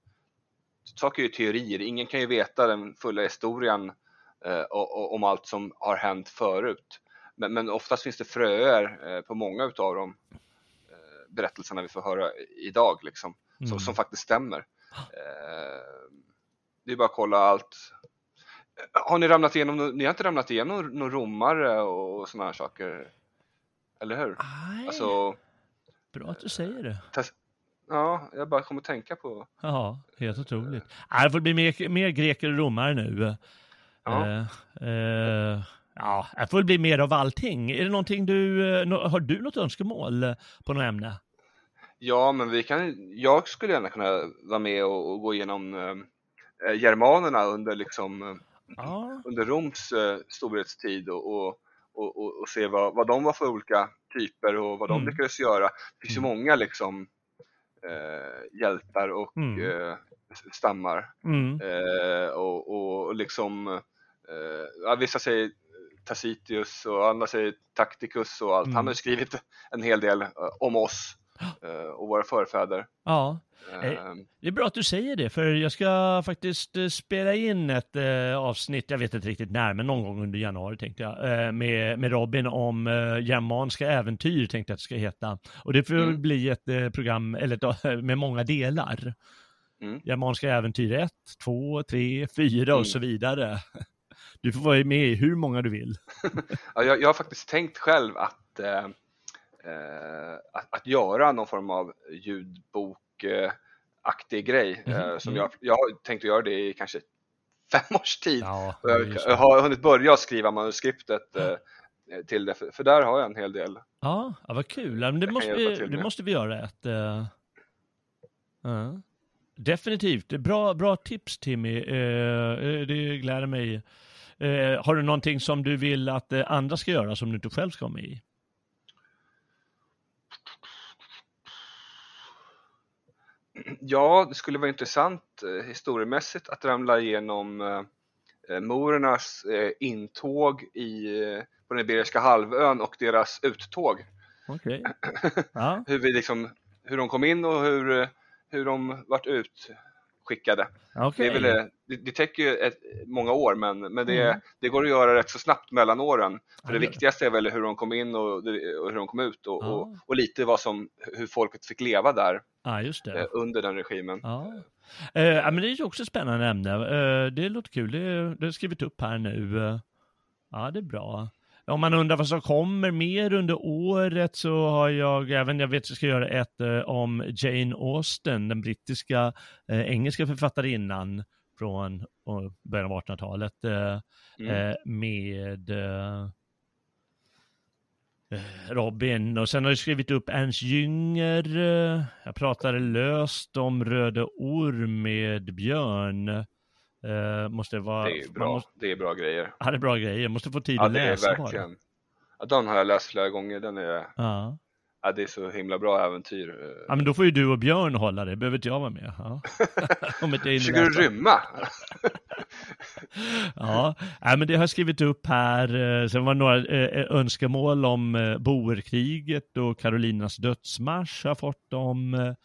saker är ju teorier, ingen kan ju veta den fulla historien eh, o- o- om allt som har hänt förut. Men, men oftast finns det fröer eh, på många utav de eh, berättelserna vi får höra idag liksom, Mm. som, som faktiskt stämmer. Eh, det är bara att kolla allt. Har ni ramlat igenom, no- ni har inte ramlat igenom några romare och sådana här saker? Eller hur? Nej, Alltså, bra att du säger det. ja, jag bara kommer att tänka på Ja, helt otroligt. Nej, det får bli mer, mer greker och romare nu. Ja. Eh, eh, ja, det får bli mer av allting. Är det någonting du, eh, har du något önskemål eh, på något ämne? Ja, men vi kan, jag skulle gärna kunna vara med och, och gå igenom eh, germanerna under, liksom, eh, Ja, under Roms eh, storhetstid och, och, och, och, se vad, vad de var för olika typer och vad de Mm. lyckades göra. Det finns ju Mm. många liksom, eh, hjältar och Mm. eh, stammar. Mm. Eh, och, och, liksom, eh, ja, vissa säger Tacitus och andra säger Tacticus och allt. Mm. Han har skrivit en hel del eh, om oss eh, och våra förfäder. Ja, Eh, det är bra att du säger det, för jag ska faktiskt spela in ett avsnitt, jag vet inte riktigt när, men någon gång under januari tänkte jag, med, med Robin om germanska äventyr tänkte jag att det ska heta. Och det får Mm. bli ett program, eller ett, med många delar. Mm. Germanska äventyr 1, 2, 3, 4 Mm. och så vidare. Du får vara med i hur många du vill. Ja, jag, jag har faktiskt tänkt själv att, eh, eh, att, att göra någon form av ljudbokaktig grej. Eh, Mhm, som mm. jag, jag har tänkt att göra det i kanske fem års tid. Ja, jag, har hunnit börja skriva manuskriptet eh, till det, för, för där har jag en hel del. Ja, ja vad kul. Men det, måste vi, det måste vi göra ett... eh, ja. Definitivt. Bra, bra tips Timmy. Eh, det gläder mig. Eh, har du någonting som du vill att eh, andra ska göra som du inte själv ska vara med i? Ja, det skulle vara intressant eh, historiemässigt att ramla igenom eh, eh, morernas eh, intåg i, eh, på den Iberiska halvön och deras uttåg. Ja, Hur, vi liksom, hur de kom in och hur, hur de vart utskickade. okej. Det, väl, eh, det, det täcker ju ett, många år men, men det, Mm. det går att göra rätt så snabbt mellan åren. För det viktigaste är väl hur de kom in och, och hur de kom ut och, Ja. och, och lite vad som, hur folket fick leva där eh, under den regimen. Ja. Eh, ja, men det är ju också ett spännande ämne. Eh, det låter kul. Det, det har skrivit upp här nu. Eh, ja, det är bra. Om man undrar vad som kommer mer under året så har jag även, jag vet att jag ska göra ett eh, om Jane Austen, den brittiska eh, engelska författarinnan från eh, början av 1800-talet eh, Mm. med Robin och sen har jag skrivit upp Ernst Jünger. Jag pratade löst om Röde Orm med Björn. Eh, måste vara, Det är bra, måste, det är bra grejer. ja, det är bra grejer, måste få tid Ja, att läsa bara. verkligen. Ja, den har jag läst flera gånger. Den är, Ja. ja, det är så himla bra äventyr. ja, men då får ju du och Björn hålla det, behöver inte jag vara med. Ja. Om inte jag Försöker du rymma? Ja, nej, men det har jag skrivit upp här. Eh, Sen var det några eh, önskemål om eh, boerkriget och Karolinas dödsmarsch har fått om.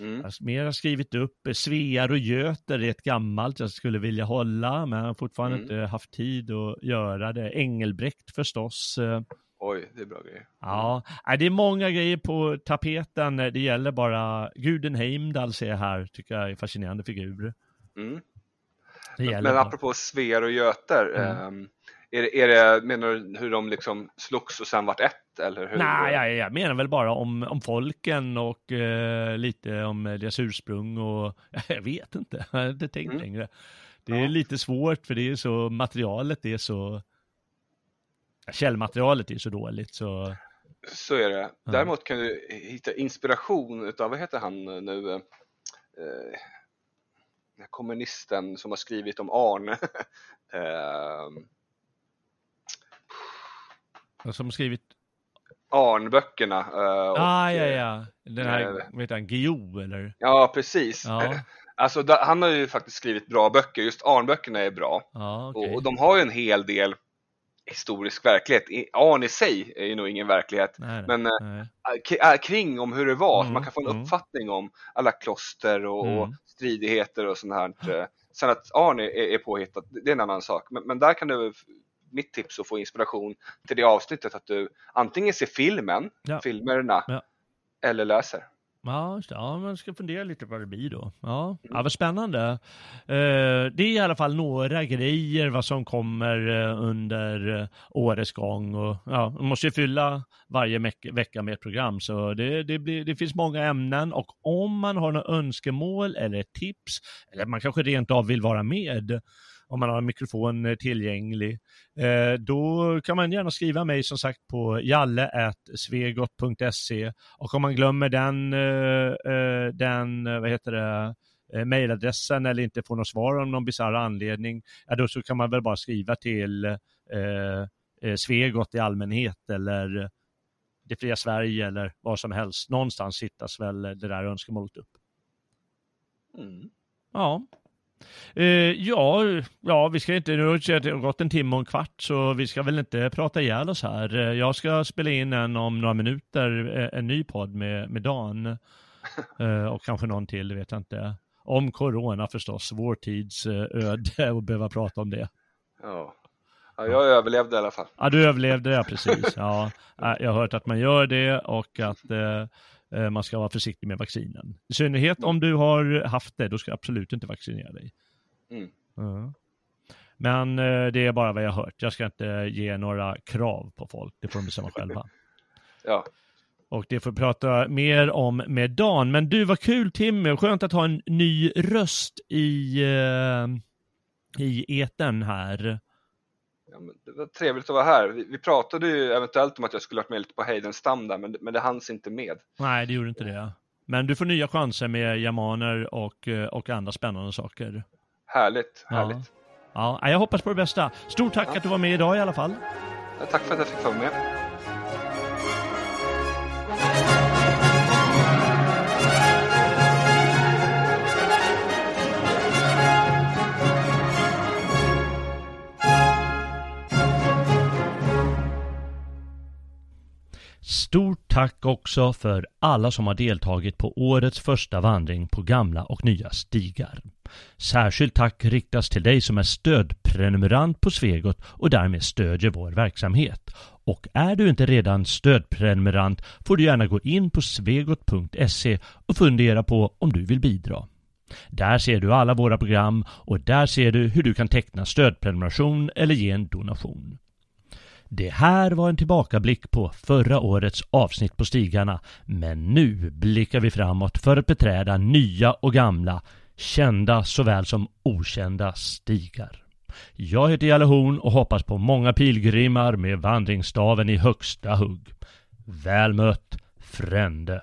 Mm. Jag har skrivit upp eh, Svear och Göter är ett gammalt jag skulle vilja hålla, men jag har fortfarande Mm. inte haft tid att göra det. Engelbrekt förstås. eh, Oj, det är bra grejer. Ja, det är många grejer på tapeten. Det gäller bara Guden Heimdall ser jag här, tycker jag är fascinerande figur. Mm. Det Men apropå Svear och Göter, Mm. Är, det, är det, menar du hur de liksom slogs och sen vart ett? Eller hur? Nej, jag, jag menar väl bara om, om folken och eh, lite om deras ursprung och jag vet inte, jag har inte tänkt Mm. längre. Det är Ja. lite svårt för det är så, materialet är så, källmaterialet är så dåligt så, Så är det. Däremot kan du hitta inspiration utav, vad heter han nu? Eh, här kommunisten som har skrivit om Arne. eh, som skrivit, Arnböckerna. eh, och, ah ja eh, ja, den här, eh, vad heter han, Guillou eller? Ja, precis. Ja, Alltså, han har ju faktiskt skrivit bra böcker. Just Arnböckerna är bra. ja okej. Och, och de har ju en hel del historisk verklighet. Arn i sig är ju nog ingen verklighet. Nej, men, nej. Kring om hur det var, så Mm, man kan få en mm. uppfattning om alla kloster och, och Mm. stridigheter och sånt här. Sen att Arn är, är påhittat, det är en annan sak. Men, men där kan du, mitt tips att få inspiration till det avsnittet att du antingen ser filmen, Ja. filmerna, Ja. eller läser. Ja, just det. ja, man ska fundera lite på vad det blir då. Ja, Mm. ja vad spännande. Eh, det är i alla fall några grejer vad som kommer eh, under eh, årets gång och ja, man måste ju fylla varje vecka med ett program så det, det, blir, det finns många ämnen och om man har några önskemål eller tips eller man kanske rent av vill vara med om man har en mikrofon eh, tillgänglig, eh, då kan man gärna skriva mig som sagt på jalle.svegot.se och om man glömmer den, eh, den vad heter det, mejladressen eller inte får något svar om någon bisarr anledning, ja, då så kan man väl bara skriva till eh, Svegot i allmänhet eller Det fria Sverige eller vad som helst. Någonstans hittas väl det där önskemålet upp. Mm. Ja. Eh, ja, ja, vi ska inte, nu har det gått en timme och en kvart så vi ska väl inte prata ihjäl oss här. Eh, jag ska spela in en om några minuter, eh, en ny podd med, med Dan. Eh, och kanske någon till, vet jag inte. Om corona förstås, vår tids öde och behöva prata om det. Ja. ja, jag överlevde i alla fall. Ja, du överlevde, ja precis. Ja, jag har hört att man gör det och att eh, man ska vara försiktig med vaccinen. I synnerhet om du har haft det, då ska du absolut inte vaccinera dig. Mm. Ja. Men eh, det är bara vad jag har hört. Jag ska inte ge några krav på folk, det får de bestämma själva. Ja. Och det får vi prata mer om med Dan. Men du, vad kul Timmy, skönt att ha en ny röst i, eh, i eten här. Ja, det var trevligt att vara här. Vi, vi, pratade ju eventuellt om att jag skulle varit med lite på Heidenstam där, men, men det hanns inte med. Nej, det gjorde inte det. Men du får nya chanser med jamaner och, eh, och andra spännande saker. Härligt, härligt. Ja. ja, jag hoppas på det bästa. Stort tack ja. att du var med idag i alla fall. Ja, tack för att jag fick vara med. Stort tack också för alla som har deltagit på årets första vandring på gamla och nya stigar. Särskilt tack riktas till dig som är stödprenumerant på Svegot och därmed stödjer vår verksamhet. Och är du inte redan stödprenumerant får du gärna gå in på svegot.se och fundera på om du vill bidra. Där ser du alla våra program och där ser du hur du kan teckna stödprenumeration eller ge en donation. Det här var en tillbakablick på förra årets avsnitt på stigarna, men nu blickar vi framåt för att beträda nya och gamla, kända såväl som okända stigar. Jag heter Jalle Horn och hoppas på många pilgrimmar med vandringsstaven i högsta hugg. Väl mött, Frände.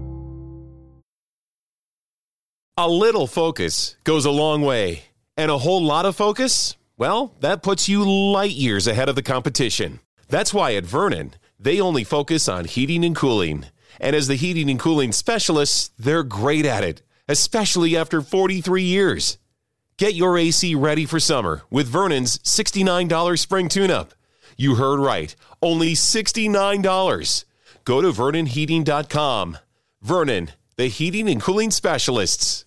A little focus goes a long way, and a whole lot of focus, well, that puts you light years ahead of the competition. That's why at Vernon, they only focus on heating and cooling. And as the heating and cooling specialists, they're great at it, especially after 43 years. Get your AC ready for summer with Vernon's $69 spring tune up. You heard right, only $69. Go to VernonHeating.com. Vernon, the heating and cooling specialists.